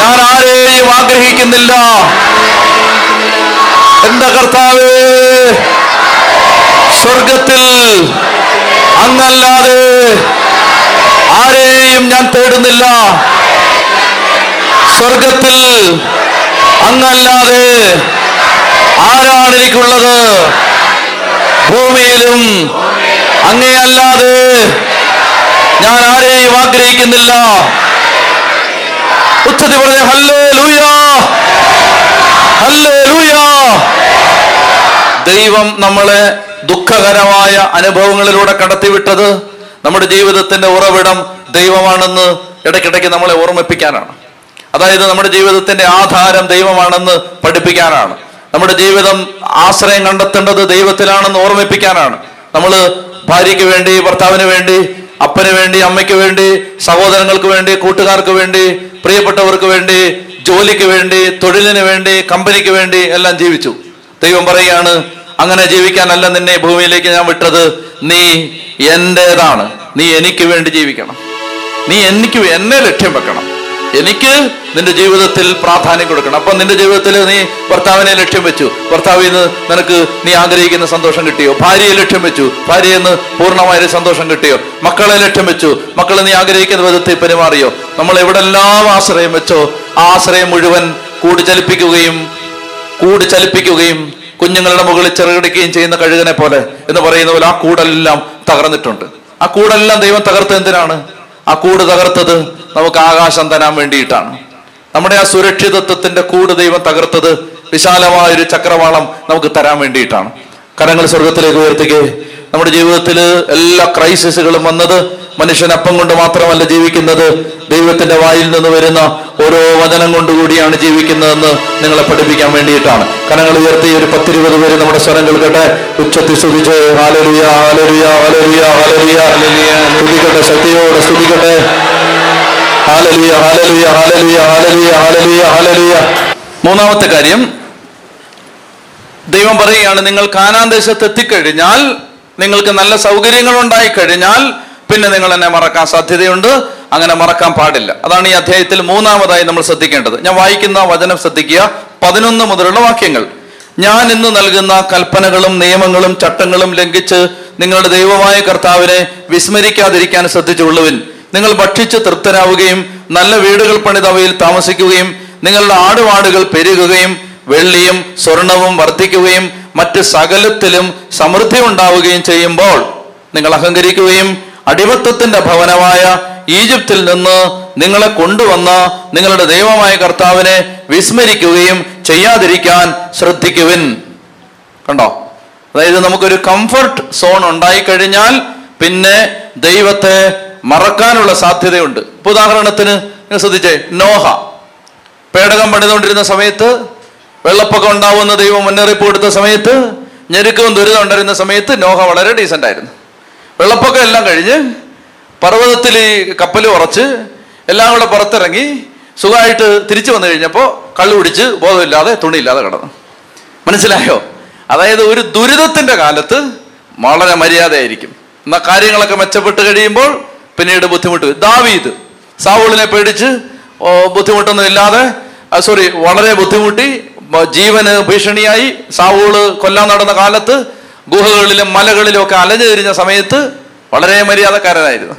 [SPEAKER 1] ഞാൻ ആരെയും ആഗ്രഹിക്കുന്നില്ല. എന്റെ കർത്താവേ സ്വർഗത്തിൽ അങ്ങല്ലാതെ ആരെയും ഞാൻ തേടുന്നില്ല. സ്വർഗത്തിൽ അങ്ങല്ലാതെ ആരാണ് എനിക്കുള്ളത്? ഭൂമിയിലും അങ്ങയല്ലാതെ ഞാൻ ആരെയും ആഗ്രഹിക്കുന്നില്ല. ഉച്ചത്തിൽ പറഞ്ഞ ഹല്ലേ ലൂയാ ഹല്ലേ ലൂയാ ദൈവം നമ്മളെ ദുഃഖകരമായ അനുഭവങ്ങളിലൂടെ കടത്തിവിട്ടത് നമ്മുടെ ജീവിതത്തിന്റെ ഉറവിടം ദൈവമാണെന്ന് ഇടയ്ക്കിടയ്ക്ക് നമ്മളെ ഓർമ്മിപ്പിക്കാനാണ്. അതായത് നമ്മുടെ ജീവിതത്തിന്റെ ആധാരം ദൈവമാണെന്ന് പഠിപ്പിക്കാനാണ്. നമ്മുടെ ജീവിതം ആശ്രയം കണ്ടെത്തേണ്ടത് ദൈവത്തിലാണെന്ന് ഓർമ്മിപ്പിക്കാനാണ്. നമ്മൾ ഭാര്യയ്ക്ക് വേണ്ടി ഭർത്താവിന് വേണ്ടി അപ്പന് വേണ്ടി അമ്മയ്ക്ക് വേണ്ടി സഹോദരങ്ങൾക്ക് വേണ്ടി കൂട്ടുകാർക്ക് വേണ്ടി പ്രിയപ്പെട്ടവർക്ക് വേണ്ടി ജോലിക്ക് വേണ്ടി തൊഴിലിന് വേണ്ടി കമ്പനിക്ക് വേണ്ടി എല്ലാം ജീവിച്ചു. ദൈവം പറയുകയാണ് അങ്ങനെ ജീവിക്കാനല്ല നിന്നെ ഭൂമിയിലേക്ക് ഞാൻ വിട്ടത്. നീ എന്റേതാണ്. നീ എനിക്ക് വേണ്ടി ജീവിക്കണം. നീ എനിക്ക് എന്നെ ലക്ഷ്യം വെക്കണം. എനിക്ക് നിന്റെ ജീവിതത്തിൽ പ്രാധാന്യം കൊടുക്കണം. അപ്പൊ നിന്റെ ജീവിതത്തിൽ നീ ഭർത്താവിനെ ലക്ഷ്യം വെച്ചു. ഭർത്താവിൽ നിന്ന് നിനക്ക് നീ ആഗ്രഹിക്കുന്ന സന്തോഷം കിട്ടിയോ? ഭാര്യയെ ലക്ഷ്യം വെച്ചു. ഭാര്യയിൽ നിന്ന് പൂർണമായ സന്തോഷം കിട്ടിയോ? മക്കളെ ലക്ഷ്യം വെച്ചു. മക്കളെ നീ ആഗ്രഹിക്കുന്ന വിധത്തിൽ പെരുമാറിയോ? നമ്മൾ എവിടെല്ലാം ആശ്രയം വെച്ചോ ആ ആശ്രയം മുഴുവൻ കൂടി ചലിപ്പിക്കുകയും കൂടി ചലിപ്പിക്കുകയും കുഞ്ഞുങ്ങളുടെ മുകളിൽ ചെറുകിടിക്കുകയും ചെയ്യുന്ന കഴുകനെ പോലെ എന്ന് പറയുന്ന പോലെ ആ കൂടെല്ലാം തകർന്നിട്ടുണ്ട്. ആ കൂടെല്ലാം ദൈവം തകർത്ത് എന്തിനാണ്? ആ കൂട് തകർത്തത് നമുക്ക് ആകാശം തരാൻ വേണ്ടിയിട്ടാണ്. നമ്മുടെ ആ സുരക്ഷിതത്വത്തിന്റെ കൂട് ദൈവം തകർത്തത് വിശാലമായ ഒരു ചക്രവാളം നമുക്ക് തരാൻ വേണ്ടിയിട്ടാണ്. കരങ്ങൾ സ്വർഗത്തിലേക്ക് ഉയർത്തിക്കേ നമ്മുടെ ജീവിതത്തിൽ എല്ലാ ക്രൈസിസുകളും വന്നത് മനുഷ്യൻ അപ്പം കൊണ്ട് മാത്രമല്ല ജീവിക്കുന്നത്. ദൈവത്തിന്റെ വായിൽ നിന്ന് വരുന്ന ഓരോ വചനം കൊണ്ടുകൂടിയാണ് ജീവിക്കുന്നതെന്ന് നിങ്ങളെ പഠിപ്പിക്കാൻ വേണ്ടിയിട്ടാണ്. കനങ്ങൾ ഉയർത്തി ഒരു പത്തിരുപത് പേര് നമ്മുടെ സ്വരം കേൾക്കട്ടെ? ഉച്ചത്തിൽ സ്തുതിച്ച് ഹാലലുയ ഹാലലുയ ഹാലലുയ മൂന്നാമത്തെ കാര്യം ദൈവം പറയുകയാണ് നിങ്ങൾ കാനാൻ ദേശത്ത് എത്തിക്കഴിഞ്ഞാൽ നിങ്ങൾക്ക് നല്ല സൗകര്യങ്ങൾ ഉണ്ടായി കഴിഞ്ഞാൽ പിന്നെ നിങ്ങൾ എന്നെ മറക്കാൻ സാധ്യതയുണ്ട്. അങ്ങനെ മറക്കാൻ പാടില്ല. അതാണ് ഈ അധ്യായത്തിൽ മൂന്നാമതായി നമ്മൾ ശ്രദ്ധിക്കേണ്ടത്. ഞാൻ വായിക്കുന്ന വചനം ശ്രദ്ധിക്കുക. പതിനൊന്ന് മുതലുള്ള വാക്യങ്ങൾ. ഞാൻ ഇന്ന് നൽകുന്ന കൽപ്പനകളും നിയമങ്ങളും ചട്ടങ്ങളും ലംഘിച്ച് നിങ്ങളുടെ ദൈവമായ കർത്താവിനെ വിസ്മരിക്കാതിരിക്കാൻ ശ്രദ്ധിച്ചുകൊള്ളുവിൻ നിങ്ങൾ ഭക്ഷിച്ച് തൃപ്തരാവുകയും നല്ല വീടുകൾ പണിതവയിൽ താമസിക്കുകയും നിങ്ങളുടെ ആടുപാടുകൾ പെരുകുകയും വെള്ളിയും സ്വർണവും വർദ്ധിക്കുകയും മറ്റ് സകലത്തിലും സമൃദ്ധി ഉണ്ടാവുകയും ചെയ്യുമ്പോൾ നിങ്ങൾ അഹങ്കരിക്കുകയും അടിമത്തത്തിന്റെ ഭവനമായ ഈജിപ്തിൽ നിന്ന് നിങ്ങളെ കൊണ്ടുവന്ന നിങ്ങളുടെ ദൈവമായ കർത്താവിനെ വിസ്മരിക്കുകയും ചെയ്യാതിരിക്കാൻ ശ്രദ്ധിക്കുവിൻ. കണ്ടോ? അതായത് നമുക്കൊരു കംഫർട്ട് സോൺ ഉണ്ടായിക്കഴിഞ്ഞാൽ പിന്നെ ദൈവത്തെ മറക്കാനുള്ള സാധ്യതയുണ്ട്. ഇപ്പൊ ഉദാഹരണത്തിന് നിങ്ങൾ ശ്രദ്ധിച്ചേ നോഹ. പേടകം പണിതുകൊണ്ടിരുന്ന സമയത്ത് വെള്ളപ്പൊക്കം ഉണ്ടാവുന്ന ദൈവം മുന്നറിയിപ്പ് കൊടുത്ത സമയത്ത് ഞെരുക്കവും ദുരിതം ഉണ്ടായിരുന്ന സമയത്ത് നോഹ വളരെ ഡീസന്റ് ആയിരുന്നു. വെള്ളപ്പൊക്കം എല്ലാം കഴിഞ്ഞ് പർവതത്തിൽ ഈ കപ്പൽ ഉറച്ച് എല്ലാം കൂടെ പുറത്തിറങ്ങി സുഖമായിട്ട് തിരിച്ചു വന്നു കഴിഞ്ഞപ്പോൾ കള്ളു പിടിച്ച് ബോധമില്ലാതെ തുണിയില്ലാതെ കിടന്നു. മനസ്സിലായോ? അതായത് ഒരു ദുരിതത്തിന്റെ കാലത്ത് വളരെ മര്യാദയായിരിക്കും. എന്നാൽ കാര്യങ്ങളൊക്കെ മെച്ചപ്പെട്ട് കഴിയുമ്പോൾ പിന്നീട് ബുദ്ധിമുട്ട്. ദാവീദ് സാവൂളിനെ പേടിച്ച് ബുദ്ധിമുട്ടൊന്നും ഇല്ലാതെ സോറി വളരെ ബുദ്ധിമുട്ടി ജീവന് ഭീഷണിയായി സാവൂൾ കൊല്ലാൻ നടന്ന കാലത്ത് ഗുഹകളിലും മലകളിലും ഒക്കെ അലഞ്ഞു തിരിഞ്ഞ സമയത്ത് വളരെ മര്യാദക്കാരനായിരുന്നു.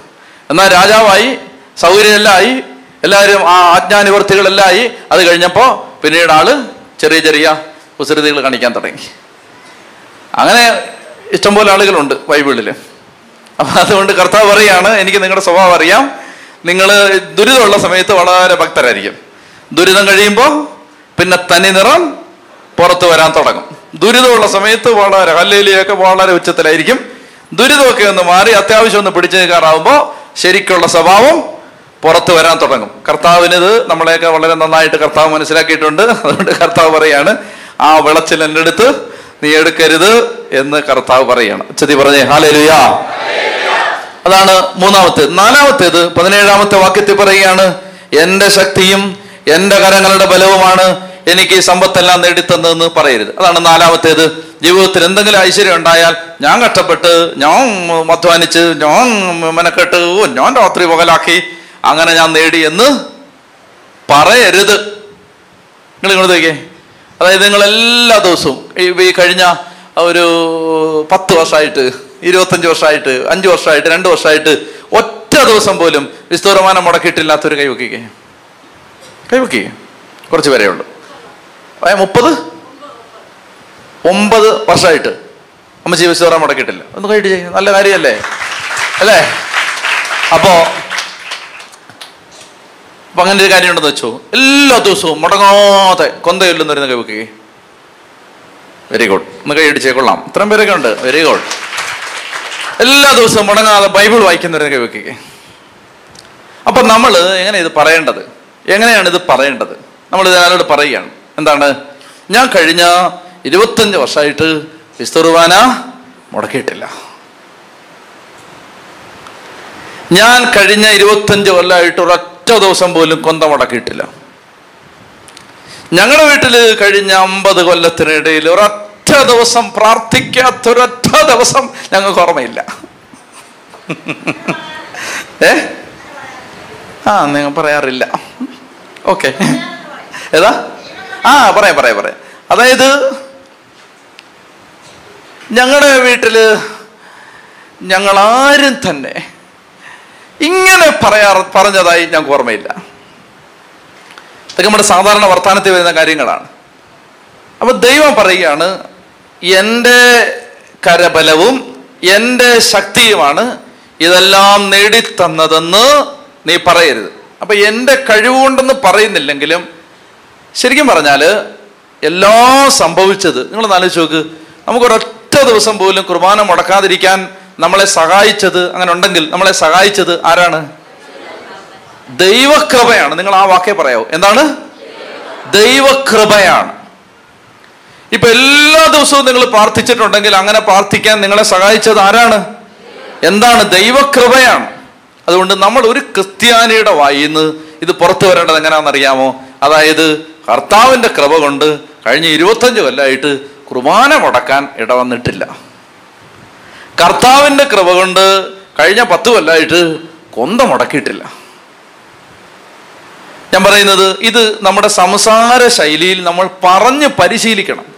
[SPEAKER 1] എന്നാൽ രാജാവായി സൗകര്യമെല്ലാം എല്ലാവരും ആ ആജ്ഞാനിവർത്തികളെല്ലാം ആയി അത് കഴിഞ്ഞപ്പോൾ പിന്നീട് ആൾ ചെറിയ ചെറിയ കുസൃതികൾ കാണിക്കാൻ തുടങ്ങി. അങ്ങനെ ഇഷ്ടംപോലെ ആളുകളുണ്ട് ബൈബിളിൽ അപ്പൊ അതുകൊണ്ട് കർത്താവ് പറയാണ് എനിക്ക് നിങ്ങളുടെ സ്വഭാവം അറിയാം. നിങ്ങൾ ദുരിതമുള്ള സമയത്ത് വളരെ ഭക്തരായിരിക്കും. ദുരിതം കഴിയുമ്പോൾ പിന്നെ തനി നിറം പുറത്തു വരാൻ തുടങ്ങും. ദുരിതമുള്ള സമയത്ത് വളരെ ഹല്ലേലിയൊക്കെ വളരെ ഉച്ചത്തിലായിരിക്കും. ദുരിതമൊക്കെ ഒന്ന് മാറി അത്യാവശ്യം ഒന്ന് പിടിച്ചു നിൽക്കാറാവുമ്പോൾ ശരിക്കുള്ള സ്വഭാവം പുറത്തു വരാൻ തുടങ്ങും. കർത്താവിനിത് നമ്മളെയൊക്കെ വളരെ നന്നായിട്ട് കർത്താവ് മനസ്സിലാക്കിയിട്ടുണ്ട്. അതുകൊണ്ട് കർത്താവ് പറയാണ് ആ വിളച്ചിൽ എന്റെ അടുത്ത് നീ എടുക്കരുത് എന്ന് കർത്താവ് പറയാണ്. ഉച്ചതി പറഞ്ഞേ ഹാലരുയാ അതാണ് മൂന്നാമത്തേത്. നാലാമത്തേത് പതിനേഴാമത്തെ വാക്യത്തിൽ പറയുകയാണ് എന്റെ ശക്തിയും എന്റെ കരങ്ങളുടെ ബലവുമാണ് എനിക്ക് ഈ സമ്പത്തെല്ലാം നേടിത്തന്നതെന്ന് പറയരുത്. അതാണ് നാലാമത്തേത്. ജീവിതത്തിൽ എന്തെങ്കിലും ഐശ്വര്യം ഉണ്ടായാൽ ഞാൻ കഷ്ടപ്പെട്ട് ഞാൻ അധ്വാനിച്ച് ഞാൻ മെനക്കെട്ട് ഞാൻ രാത്രി പകലാക്കി അങ്ങനെ ഞാൻ നേടി എന്ന് പറയരുത്. നിങ്ങൾ ഇങ്ങോട്ട് നോക്കിയേ. അതായത് നിങ്ങൾ എല്ലാ ദിവസവും ഈ കഴിഞ്ഞ ഒരു പത്ത് വർഷമായിട്ട് ഇരുപത്തഞ്ച് വർഷമായിട്ട് അഞ്ച് വർഷമായിട്ട് രണ്ട് വർഷമായിട്ട് ഒറ്റ ദിവസം പോലും വിസ്തൂരമാനം മുടക്കിയിട്ടില്ലാത്തൊരു കൈവക്കിക്കേ. കൈവക്കി. കുറച്ച് പേരേ ഉള്ളൂ. മുപ്പത്? ഒമ്പത് വർഷമായിട്ട്. അമ്മച്ചി വിസ്തൂരം മുടക്കിയിട്ടില്ല. ഒന്ന് കൈയിട്ട് ചെയ്യും നല്ല കാര്യമല്ലേ? അല്ലേ? അപ്പോ അപ്പൊ അങ്ങനെ ഒരു കാര്യം ഉണ്ടെന്ന് വെച്ചു. എല്ലാ ദിവസവും മുടങ്ങാതെ കൊന്തയില്ലെന്ന് വരുന്ന കൈവക്കി. വെരി ഗുഡ് ഒന്ന് കൈയടിച്ചേ കൊള്ളാം. ഇത്രയും പേരൊക്കെ ഉണ്ട്. വെരി ഗുഡ് എല്ലാ ദിവസവും മുടങ്ങാതെ ബൈബിൾ വായിക്കുന്നവരെ കൈവക്കി. അപ്പൊ നമ്മൾ എങ്ങനെ ഇത് പറയേണ്ടത്? എങ്ങനെയാണ് ഇത് പറയേണ്ടത്? നമ്മൾ ഇതിനോട് പറയുകയാണ്. എന്താണ്? ഞാൻ കഴിഞ്ഞ ഇരുപത്തഞ്ച് വർഷമായിട്ട് വിസ്തുർവാന മുടക്കിയിട്ടില്ല. ഞാൻ കഴിഞ്ഞ ഇരുപത്തഞ്ച് കൊല്ലമായിട്ട് ഒരൊറ്റ ദിവസം പോലും കൊന്ത മുടക്കിയിട്ടില്ല. ഞങ്ങളുടെ വീട്ടിൽ കഴിഞ്ഞ അമ്പത് കൊല്ലത്തിനിടയിൽ ഒരൊറ്റ ദിവസം പ്രാർത്ഥിക്കാത്ത പ്രാർത്ഥിക്കാത്തൊരൊറ്റ ദിവസം ഞങ്ങൾക്ക് ഓർമ്മയില്ല. ഏ? ആ നിങ്ങൾ പറയാറില്ല. ഓക്കെ. ഏതാ? ആ പറയാം പറയാം പറയാം. അതായത് ഞങ്ങളുടെ വീട്ടിൽ ഞങ്ങളാരും തന്നെ ഇങ്ങനെ പറയാ പറഞ്ഞതായി ഞങ്ങൾക്ക് ഓർമ്മയില്ല. ഇതൊക്കെ നമ്മുടെ സാധാരണ വർത്തമാനത്തിൽ വരുന്ന കാര്യങ്ങളാണ്. അപ്പൊ ദൈവം പറയുകയാണ് എന്റെ കരബലവും എന്റെ ശക്തിയുമാണ് ഇതെല്ലാം നേടിത്തന്നതെന്ന് നീ പറയരുത്. അപ്പൊ എന്റെ കഴിവുകൊണ്ടെന്ന് പറയുന്നില്ലെങ്കിലും ശരിക്കും പറഞ്ഞാൽ എല്ലാം സംഭവിച്ചത് നിങ്ങൾ ആലോചിച്ച് നോക്ക്. നമുക്കൊരൊറ്റ ദിവസം പോലും കുർബാന മുടക്കാതിരിക്കാൻ നമ്മളെ സഹായിച്ചത് അങ്ങനെ ഉണ്ടെങ്കിൽ നമ്മളെ സഹായിച്ചത് ആരാണ്? ദൈവകൃപയാണ്. നിങ്ങൾ ആ വാക്കേ പറയാവൂ. എന്താണ്? ദൈവകൃപയാണ്. ഇപ്പൊ എല്ലാ ദിവസവും നിങ്ങൾ പ്രാർത്ഥിച്ചിട്ടുണ്ടെങ്കിൽ അങ്ങനെ പ്രാർത്ഥിക്കാൻ നിങ്ങളെ സഹായിച്ചത് ആരാണ്? എന്താണ്? ദൈവകൃപയാണ്. അതുകൊണ്ട് നമ്മൾ ഒരു ക്രിസ്ത്യാനിയുടെ വായിന്ന് ഇത് പുറത്തു വരേണ്ടത് എങ്ങനെയാണെന്നറിയാമോ അതായത് കർത്താവിന്റെ കൃപ കൊണ്ട് കഴിഞ്ഞ ഇരുപത്തഞ്ച് കൊല്ലമായിട്ട് കുർബാന മുടക്കാൻ ഇടവന്നിട്ടില്ല. കർത്താവിന്റെ കൃപ കൊണ്ട് കഴിഞ്ഞ പത്ത് കൊല്ലമായിട്ട് കൊന്ത മുടക്കിയിട്ടില്ല. ഞാൻ പറയുന്നത് ഇത് നമ്മുടെ സംസാര ശൈലിയിൽ നമ്മൾ പറഞ്ഞ് പരിശീലിക്കണം.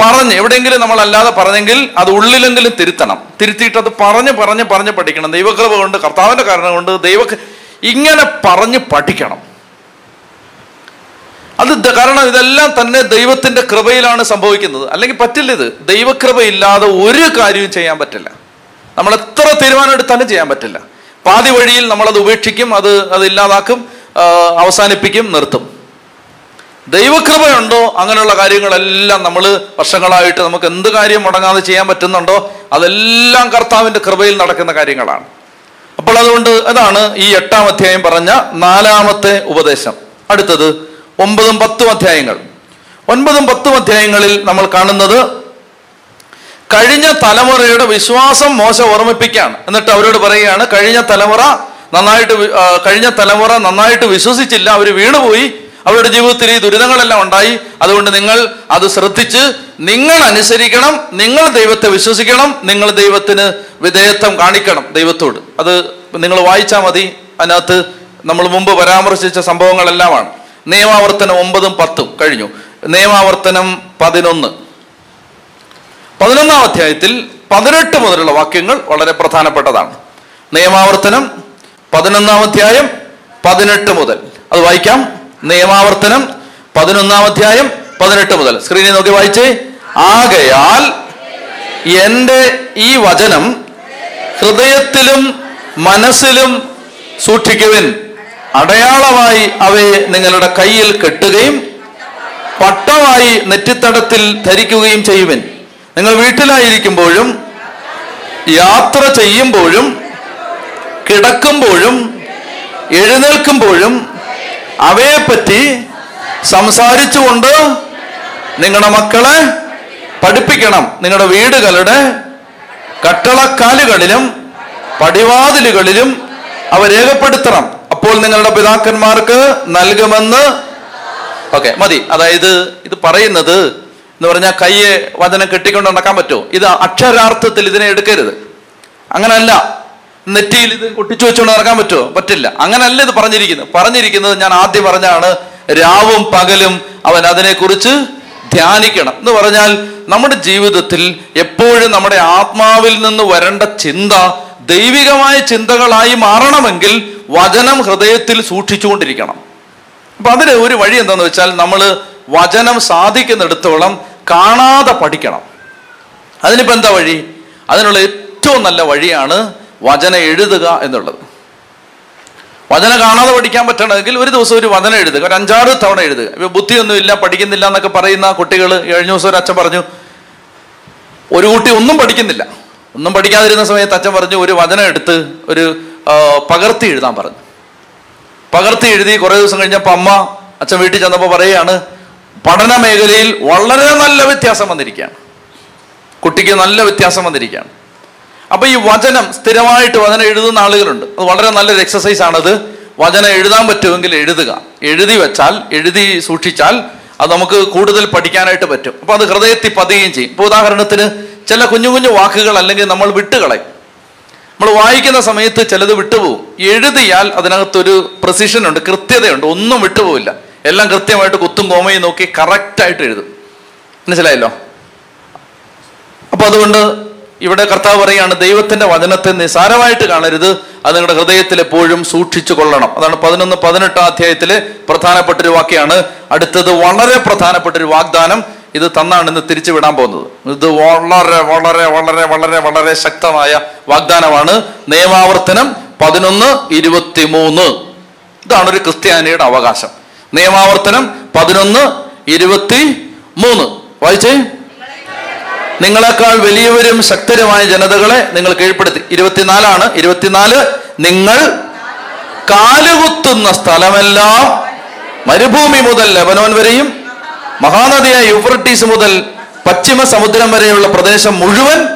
[SPEAKER 1] പറഞ്ഞ് എവിടെയെങ്കിലും നമ്മൾ അല്ലാതെ പറഞ്ഞെങ്കിൽ അത് ഉള്ളിലെങ്കിലും തിരുത്തണം. തിരുത്തിയിട്ട് അത് പറഞ്ഞ് പറഞ്ഞ് പറഞ്ഞ് പഠിക്കണം. ദൈവകൃപ കൊണ്ട് കർത്താവിന്റെ കാരണം കൊണ്ട് ദൈവ ഇങ്ങനെ പറഞ്ഞ് പഠിക്കണം. അത് കാരണം ഇതെല്ലാം തന്നെ ദൈവത്തിന്റെ കൃപയിലാണ് സംഭവിക്കുന്നത്. അല്ലെങ്കിൽ പറ്റില്ല ഇത്. ദൈവകൃപയില്ലാതെ ഒരു കാര്യവും ചെയ്യാൻ പറ്റില്ല. നമ്മൾ എത്ര തീരുമാനം എടുത്താലും ചെയ്യാൻ പറ്റില്ല. പാതി വഴിയിൽ നമ്മളത് ഉപേക്ഷിക്കും അത് അത് ഇല്ലാതാക്കും അവസാനിപ്പിക്കും നിർത്തും. ദൈവകൃപയുണ്ടോ? അങ്ങനെയുള്ള കാര്യങ്ങളെല്ലാം നമ്മൾ വർഷങ്ങളായിട്ട് നമുക്ക് എന്ത് കാര്യം മുടങ്ങാതെ ചെയ്യാൻ പറ്റുന്നുണ്ടോ? അതെല്ലാം കർത്താവിന്റെ കൃപയിൽ നടക്കുന്ന കാര്യങ്ങളാണ്. അപ്പോൾ അതുകൊണ്ട് അതാണ് ഈ എട്ടാം അധ്യായം പറഞ്ഞ നാലാമത്തെ ഉപദേശം. അടുത്തത് ഒമ്പതും പത്തും അധ്യായങ്ങൾ. ഒൻപതും പത്തും അധ്യായങ്ങളിൽ നമ്മൾ കാണുന്നത് കഴിഞ്ഞ തലമുറയുടെ വിശ്വാസം മോശം ഓർമ്മിപ്പിക്കുകയാണ്. എന്നിട്ട് അവരോട് പറയുകയാണ് കഴിഞ്ഞ തലമുറ നന്നായിട്ട് കഴിഞ്ഞ തലമുറ നന്നായിട്ട് വിശ്വസിച്ചില്ല അവർ വീണുപോയി അവരുടെ ജീവിതത്തിൽ ഈ ദുരിതങ്ങളെല്ലാം ഉണ്ടായി. അതുകൊണ്ട് നിങ്ങൾ അത് ശ്രദ്ധിച്ച് നിങ്ങൾ അനുസരിക്കണം നിങ്ങൾ ദൈവത്തെ വിശ്വസിക്കണം നിങ്ങൾ ദൈവത്തിന് വിധേയത്വം കാണിക്കണം ദൈവത്തോട്. അത് നിങ്ങൾ വായിച്ചാൽ മതി. അതിനകത്ത് നമ്മൾ മുമ്പ് പരാമർശിച്ച സംഭവങ്ങളെല്ലാമാണ്. നിയമാവർത്തനം ഒമ്പതും പത്തും കഴിഞ്ഞു. നിയമാവർത്തനം പതിനൊന്ന്. പതിനൊന്നാം അധ്യായത്തിൽ പതിനെട്ട് മുതലുള്ള വാക്യങ്ങൾ വളരെ പ്രധാനപ്പെട്ടതാണ്. നിയമാവർത്തനം പതിനൊന്നാം അധ്യായം പതിനെട്ട് മുതൽ. അത് വായിക്കാം. നിയമാവർത്തനം പതിനൊന്നാം അധ്യായം പതിനെട്ട് മുതൽ. സ്ക്രീനിൽ നോക്കി വായിച്ചേ. ആകയാൽ എന്റെ ഈ വചനം ഹൃദയത്തിലും മനസ്സിലും സൂക്ഷിക്കുവിൻ. അടയാളമായി അവയെ നിങ്ങളുടെ കയ്യിൽ കെട്ടുകയും പട്ടമായി നെറ്റിത്തടത്തിൽ ധരിക്കുകയും ചെയ്യുവിൻ. നിങ്ങൾ വീട്ടിലായിരിക്കുമ്പോഴും യാത്ര ചെയ്യുമ്പോഴും കിടക്കുമ്പോഴും എഴുന്നേൽക്കുമ്പോഴും അവയെപ്പറ്റി സംസാരിച്ചുകൊണ്ട് നിങ്ങളുടെ മക്കളെ പഠിപ്പിക്കണം. നിങ്ങളുടെ വീടുകളുടെ കട്ടളക്കാലുകളിലും പടിവാതിലുകളിലും അവ രേഖപ്പെടുത്തണം. അപ്പോൾ നിങ്ങളുടെ പിതാക്കന്മാർക്ക് നൽകുമെന്ന് ഓക്കെ മതി. അതായത് ഇത് പറയുന്നത് എന്ന് പറഞ്ഞാൽ കയ്യെ വചനം കെട്ടിക്കൊണ്ട് നടക്കാൻ പറ്റുമോ? ഇത് അക്ഷരാർത്ഥത്തിൽ ഇതിനെ എടുക്കരുത്. അങ്ങനല്ല. നെറ്റിയിൽ ഇത് ഒട്ടിച്ചു വെച്ചുകൊണ്ട് നടക്കാൻ പറ്റുമോ? പറ്റില്ല. അങ്ങനല്ല ഇത് പറഞ്ഞിരിക്കുന്നത്. പറഞ്ഞിരിക്കുന്നത് ഞാൻ ആദ്യം പറഞ്ഞാണ് രാവും പകലും അവൻ അതിനെക്കുറിച്ച് ധ്യാനിക്കണം. എന്ന് പറഞ്ഞാൽ നമ്മുടെ ജീവിതത്തിൽ എപ്പോഴും നമ്മുടെ ആത്മാവിൽ നിന്ന് വരേണ്ട ചിന്ത ദൈവികമായ ചിന്തകളായി മാറണമെങ്കിൽ വചനം ഹൃദയത്തിൽ സൂക്ഷിച്ചുകൊണ്ടിരിക്കണം. അപ്പൊ അതിന് ഒരു വഴി എന്താണെന്ന് വെച്ചാൽ നമ്മൾ വചനം സാധിക്കുന്നിടത്തോളം കാണാതെ പഠിക്കണം. അതിനിപ്പോ എന്താ വഴി? അതിനുള്ള ഏറ്റവും നല്ല വഴിയാണ് വചനം എഴുതുക എന്നുള്ളത്. വചന കാണാതെ പഠിക്കാൻ പറ്റണമെങ്കിൽ ഒരു ദിവസം ഒരു വചന എഴുതുക. ഒരു അഞ്ചാറ് തവണ എഴുതുക. ഇപ്പൊ ബുദ്ധിയൊന്നും ഇല്ല പഠിക്കുന്നില്ല എന്നൊക്കെ പറയുന്ന കുട്ടികൾ കഴിഞ്ഞ ദിവസം ഒരു അച്ഛൻ പറഞ്ഞു ഒരു കുട്ടി ഒന്നും പഠിക്കുന്നില്ല. ഒന്നും പഠിക്കാതിരുന്ന സമയത്ത് അച്ഛൻ പറഞ്ഞു ഒരു വചനം എടുത്ത് ഒരു പകർത്തി എഴുതാൻ പറഞ്ഞു. പകർത്തി എഴുതി കുറെ ദിവസം കഴിഞ്ഞപ്പോൾ അമ്മ അച്ഛൻ വീട്ടിൽ ചെന്നപ്പോൾ പറയുകയാണ് പഠന മേഖലയിൽ വളരെ നല്ല വ്യത്യാസം വന്നിരിക്കുകയാണ്. കുട്ടിക്ക് നല്ല വ്യത്യാസം വന്നിരിക്കുകയാണ്. അപ്പൊ ഈ വചനം സ്ഥിരമായിട്ട് വചനം എഴുതുന്ന ആളുകളുണ്ട്. അത് വളരെ നല്ലൊരു എക്സസൈസ് ആണത്. വചനം എഴുതാൻ പറ്റുമെങ്കിൽ എഴുതുക. എഴുതി വെച്ചാൽ എഴുതി സൂക്ഷിച്ചാൽ അത് നമുക്ക് കൂടുതൽ പഠിക്കാനായിട്ട് പറ്റും. അപ്പൊ അത് ഹൃദയത്തിൽ പതിയുകയും ചെയ്യും. ഇപ്പൊ ഉദാഹരണത്തിന് ചില കുഞ്ഞു കുഞ്ഞു വാക്കുകൾ അല്ലെങ്കിൽ നമ്മൾ വിട്ടുകളയും. നമ്മൾ വായിക്കുന്ന സമയത്ത് ചിലത് വിട്ടുപോകും. എഴുതിയാൽ അതിനകത്തൊരു പ്രസിഷൻ ഉണ്ട് കൃത്യതയുണ്ട്. ഒന്നും വിട്ടുപോകില്ല. എല്ലാം കൃത്യമായിട്ട് കുത്തും കോമയും നോക്കി കറക്റ്റായിട്ട് എഴുതും. മനസ്സിലായല്ലോ? അപ്പൊ അതുകൊണ്ട് ഇവിടെ കർത്താവ് പറയാണ് ദൈവത്തിന്റെ വചനത്തെ നിസാരമായിട്ട് കാണരുത്. അത് നിങ്ങളുടെ ഹൃദയത്തിൽ എപ്പോഴും സൂക്ഷിച്ചു കൊള്ളണം. അതാണ് പതിനൊന്ന് പതിനെട്ടാം അധ്യായത്തിലെ പ്രധാനപ്പെട്ട ഒരു വാക്യാണ്. അടുത്തത് വളരെ പ്രധാനപ്പെട്ട ഒരു വാഗ്ദാനം ഇത് തന്നാണ് ഇന്ന് തിരിച്ചു വിടാൻ പോകുന്നത്. ഇത് വളരെ വളരെ വളരെ വളരെ വളരെ ശക്തമായ വാഗ്ദാനമാണ്. നിയമാവർത്തനം പതിനൊന്ന് ഇരുപത്തിമൂന്ന്. ഇതാണ് ഒരു ക്രിസ്ത്യാനിയുടെ അവകാശം. നിയമാവർത്തനം പതിനൊന്ന് ഇരുപത്തി മൂന്ന് വായിച്ചേ. നിങ്ങളെക്കാൾ വലിയവരും ശക്തരുമായ ജനതകളെ നിങ്ങൾ കീഴ്പ്പെടുത്തി. ഇരുപത്തിനാലാണ്. ഇരുപത്തിനാല് നിങ്ങൾ കാലുകുത്തുന്ന സ്ഥലമെല്ലാം മരുഭൂമി മുതൽ ലെബനോൻ വരെയും മഹാനദിയായ യൂഫ്രട്ടീസ് മുതൽ പശ്ചിമ സമുദ്രം വരെയുള്ള പ്രദേശം മുഴുവൻ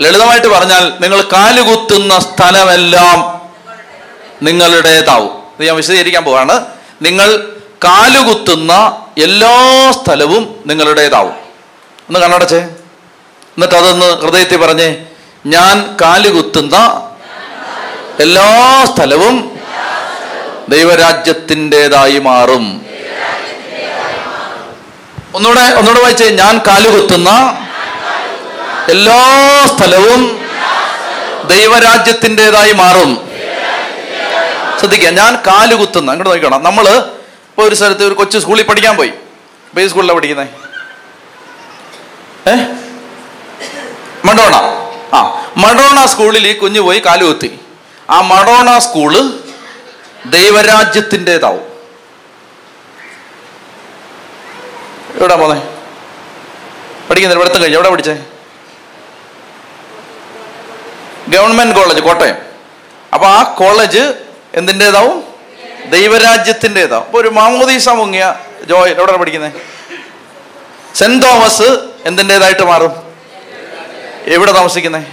[SPEAKER 1] ലളിതമായിട്ട് പറഞ്ഞാൽ നിങ്ങൾ കാലുകുത്തുന്ന സ്ഥലമെല്ലാം നിങ്ങളുടേതാവും. ഞാൻ വിശദീകരിക്കാൻ പോവാണ്. നിങ്ങൾ കാലുകുത്തുന്ന എല്ലാ സ്ഥലവും നിങ്ങളുടേതാവും. ഒന്ന് കണ്ണടച്ചേ. എന്നിട്ട് അതൊന്ന് ഹൃദയത്തിൽ പറഞ്ഞേ ഞാൻ കാലുകുത്തുന്ന എല്ലാ സ്ഥലവും ദൈവരാജ്യത്തിന്റെതായി മാറും. ഒന്നുകൂടെ ഒന്നുകൂടെ വായിച്ചേ ഞാൻ കാലുകുത്തുന്ന എല്ലാ സ്ഥലവും ദൈവരാജ്യത്തിന്റെതായി മാറും. ശ്രദ്ധിക്കുക ഞാൻ കാലുകുത്തുന്ന അങ്ങോട്ട് നോക്കണം നമ്മൾ ഇപ്പൊ ഒരു സ്ഥലത്ത് ഒരു കൊച്ചു സ്കൂളിൽ പഠിക്കാൻ പോയി. ഇപ്പൊ ഈ സ്കൂളിലാണ് പഠിക്കുന്നത് ഏ? മഡോണ. ആ മഡോണ സ്കൂളിൽ ഈ കുഞ്ഞു പോയി കാലുകുത്തി ആ മഡോണ സ്കൂൾ ദൈവരാജ്യത്തിന്റെതാവും. എവിടെ പോന്നെ? പഠിക്കുന്നില്ല പഠിത്തം കഴിഞ്ഞു? എവിടെ പഠിച്ചേ? Government college Kottayam. അപ്പൊ ആ കോളേജ് എന്തിന്റെതാവും? ദൈവരാജ്യത്തിന്റെതാവും. അപ്പൊ ഒരു മാമോദീസ മുങ്ങിയ ജോയൽ എവിടെ പഠിക്കുന്നത് സെന്റ് തോമസ് എന്തിന്റെതായിട്ട് മാറും? എവിടെ താമസിക്കുന്നത്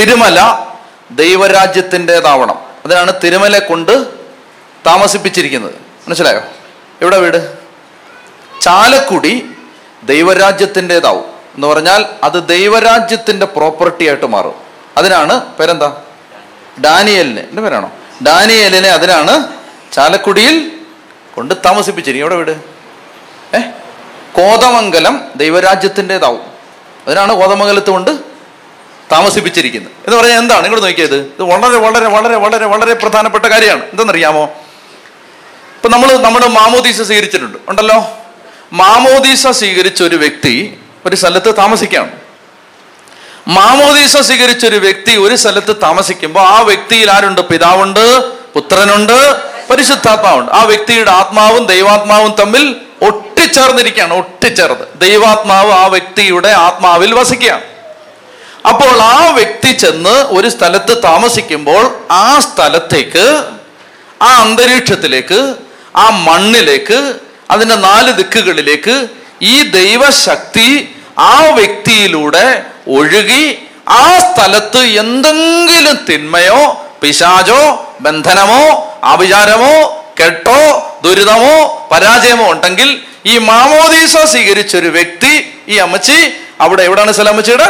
[SPEAKER 1] തിരുമല ദൈവരാജ്യത്തിന്റെതാവണം. അതിനാണ് തിരുമല കൊണ്ട് താമസിപ്പിച്ചിരിക്കുന്നത്. മനസ്സിലായോ? എവിടെ വീട്? ചാലക്കുടി ദൈവരാജ്യത്തിന്റെതാവും. എന്ന് പറഞ്ഞാൽ അത് ദൈവരാജ്യത്തിന്റെ പ്രോപ്പർട്ടി ആയിട്ട് മാറും. അതിനാണ് പേരെന്താ? ഡാനിയലിനെ. എന്റെ പേരാണോ? ഡാനിയലിനെ അതിനാണ് ചാലക്കുടിയിൽ കൊണ്ട് താമസിപ്പിച്ചിരിക്കും എവിടെ വീട്? കോതമംഗലം ദൈവരാജ്യത്തിന്റെതാവും. അതിനാണ് കോതമംഗലത്ത് കൊണ്ട് താമസിപ്പിച്ചിരിക്കുന്നത്. എന്ന് പറഞ്ഞാൽ എന്താണ്? ഇങ്ങോട്ട് നോക്കിയത്. ഇത് വളരെ വളരെ വളരെ വളരെ വളരെ പ്രധാനപ്പെട്ട കാര്യമാണ്. എന്തെന്നറിയാമോ? ഇപ്പൊ നമ്മൾ നമ്മുടെ മാമോദീസ സ്വീകരിച്ചിട്ടുണ്ട്. ഉണ്ടല്ലോ? മാമോദീസ സ്വീകരിച്ച ഒരു വ്യക്തി ഒരു സ്ഥലത്ത് താമസിക്കുകയാണ്. മാമോദീസ സ്വീകരിച്ച ഒരു വ്യക്തി ഒരു സ്ഥലത്ത് താമസിക്കുമ്പോൾ ആ വ്യക്തിയിൽ ആരുണ്ട്? പിതാവുണ്ട് പുത്രനുണ്ട് പരിശുദ്ധാത്മാവുണ്ട്. ആ വ്യക്തിയുടെ ആത്മാവും ദൈവാത്മാവും തമ്മിൽ ഒട്ടിച്ചേർന്നിരിക്കുകയാണ് ഒട്ടിച്ചേർന്ന്. ദൈവാത്മാവ് ആ വ്യക്തിയുടെ ആത്മാവിൽ വസിക്കുകയാണ്. അപ്പോൾ ആ വ്യക്തി ചെന്ന് ഒരു സ്ഥലത്ത് താമസിക്കുമ്പോൾ ആ സ്ഥലത്തേക്ക് ആ അന്തരീക്ഷത്തിലേക്ക് ആ മണ്ണിലേക്ക് അതിന്റെ നാല് ദിക്കുകളിലേക്ക് ഈ ദൈവശക്തി ആ വ്യക്തിയിലൂടെ ഒഴുകി ആ സ്ഥലത്ത് എന്തെങ്കിലും തിന്മയോ പിശാചോ ബന്ധനമോ ആഭിചാരമോ കെട്ടോ ദുരിതമോ പരാജയമോ ഉണ്ടെങ്കിൽ ഈ മാമോദീസ സ്വീകരിച്ചൊരു വ്യക്തി ഈ അമ്മച്ചി അവിടെ എവിടെയാണ് സ്ഥലം അമ്മച്ചിയുടെ?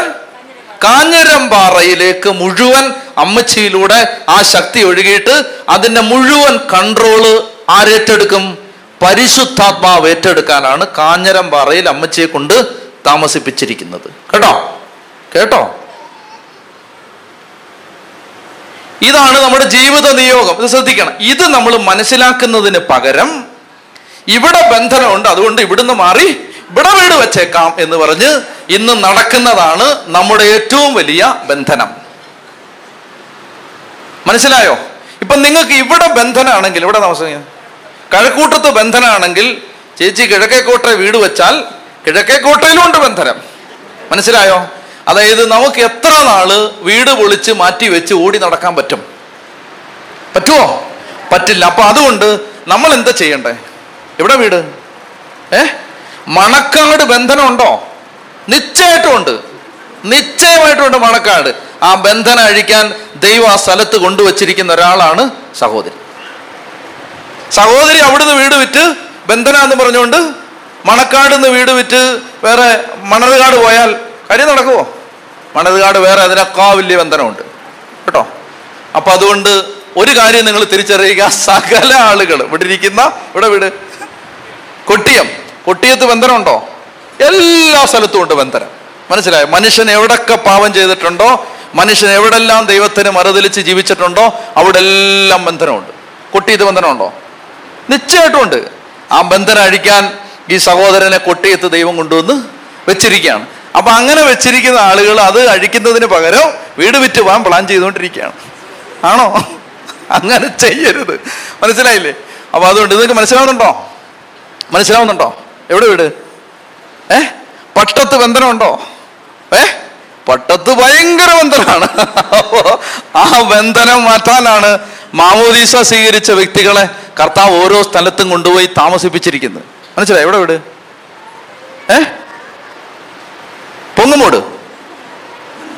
[SPEAKER 1] കാഞ്ഞിരമ്പാറയിലേക്ക് മുഴുവൻ അമ്മച്ചിയിലൂടെ ആ ശക്തി ഒഴുകിയിട്ട് അതിന്റെ മുഴുവൻ കൺട്രോൾ ആരേറ്റെടുക്കും പരിശുദ്ധാത്മാവ് ഏറ്റെടുക്കാനാണ് കാഞ്ഞിരമ്പാറയിൽ അമ്മച്ചിയെ കൊണ്ട് താമസിപ്പിച്ചിരിക്കുന്നത്. കേട്ടോ? കേട്ടോ? ഇതാണ് നമ്മുടെ ജീവിത നിയോഗം. ഇത് ശ്രദ്ധിക്കണം. ഇത് നമ്മൾ മനസ്സിലാക്കുന്നതിന് പകരം ഇവിടെ ബന്ധനമുണ്ട് അതുകൊണ്ട് ഇവിടുന്ന് മാറി ഇവിടെ വീട് വെച്ചേക്കാം എന്ന് പറഞ്ഞ് ഇന്ന് നടക്കുന്നതാണ് നമ്മുടെ ഏറ്റവും വലിയ ബന്ധനം. മനസ്സിലായോ? ഇപ്പൊ നിങ്ങൾക്ക് ഇവിടെ ബന്ധനാണെങ്കിൽ ഇവിടെ താമസം കഴക്കൂട്ടത്ത് ബന്ധനാണെങ്കിൽ ചേച്ചി കിഴക്കേക്കോട്ട വീട് വെച്ചാൽ കിഴക്കേക്കോട്ടയിലും ഉണ്ട് ബന്ധനം. മനസ്സിലായോ? അതായത് നമുക്ക് എത്ര നാൾ വീട് പൊളിച്ച് മാറ്റി വെച്ച് ഓടി നടക്കാൻ പറ്റും? പറ്റുമോ പറ്റില്ല. അപ്പൊ അതുകൊണ്ട് നമ്മൾ എന്താ ചെയ്യണ്ടേ? എവിടെ വീട്? ഏ? മണക്കാട് ബന്ധനമുണ്ടോ? നിശ്ചയമായിട്ടും ഉണ്ട് നിശ്ചയമായിട്ടുണ്ട് മണക്കാട്. ആ ബന്ധനം അഴിക്കാൻ ദൈവം ആ സ്ഥലത്ത് കൊണ്ടുവച്ചിരിക്കുന്ന ഒരാളാണ് സഹോദരി. സഹോദരി അവിടുന്ന് വീട് വിറ്റ് ബന്ധന എന്ന് പറഞ്ഞുകൊണ്ട് മണക്കാട് നിന്ന് വീട് വിറ്റ് വേറെ മണൽകാട് പോയാൽ കാര്യം നടക്കുമോ മണൽകാട് വേറെ അതിനൊക്കെ വലിയ ബന്ധനമുണ്ട്. കേട്ടോ? അപ്പൊ അതുകൊണ്ട് ഒരു കാര്യം നിങ്ങൾ തിരിച്ചറിയുക. സകല ആളുകൾ ഇവിടെ ഇരിക്കുന്ന ഇവിടെ വീട്. കൊട്ടിയം. കൊട്ടിയത്ത് ബന്ധനമുണ്ടോ? എല്ലാ സ്ഥലത്തും ഉണ്ട് ബന്ധനം. മനസ്സിലായോ? മനുഷ്യൻ എവിടൊക്കെ പാപം ചെയ്തിട്ടുണ്ടോ? മനുഷ്യൻ എവിടെല്ലാം ദൈവത്തിന് മറുതലിച്ച് ജീവിച്ചിട്ടുണ്ടോ? അവിടെ എല്ലാം ബന്ധനമുണ്ട്. കൊട്ടിയത്ത് ബന്ധനമുണ്ടോ? നിശ്ചയമായിട്ടും ഉണ്ട്. ആ ബന്ധനം അഴിക്കാൻ ഈ സഹോദരനെ കൊട്ടിയത്ത് ദൈവം കൊണ്ടുവന്ന് വെച്ചിരിക്കുകയാണ്. അപ്പൊ അങ്ങനെ വെച്ചിരിക്കുന്ന ആളുകൾ അത് അഴിക്കുന്നതിന് പകരം വീട് വിറ്റ് പോകാൻ പ്ലാൻ ചെയ്തുകൊണ്ടിരിക്കുകയാണ്. ആണോ? അങ്ങനെ ചെയ്യരുത്. മനസ്സിലായില്ലേ? അപ്പൊ അതുകൊണ്ട് നിങ്ങൾക്ക് മനസ്സിലാവുന്നുണ്ടോ? മനസ്സിലാവുന്നുണ്ടോ? എവിടെ വീട്? ഏ? പട്ടത്ത് ബന്ധനമുണ്ടോ? ഏ? പട്ടത്ത് ഭയങ്കര ബന്ധനമാണ് ആ ബന്ധനം മാറ്റാനാണ് മാമോദീസ സ്വീകരിച്ച വ്യക്തികളെ കർത്താവ് ഓരോ സ്ഥലത്തും കൊണ്ടുപോയി താമസിപ്പിച്ചിരിക്കുന്നത്. മനസ്സിലായി? എവിടെ വീട്? ഏ? പൊങ്ങുമൂട്.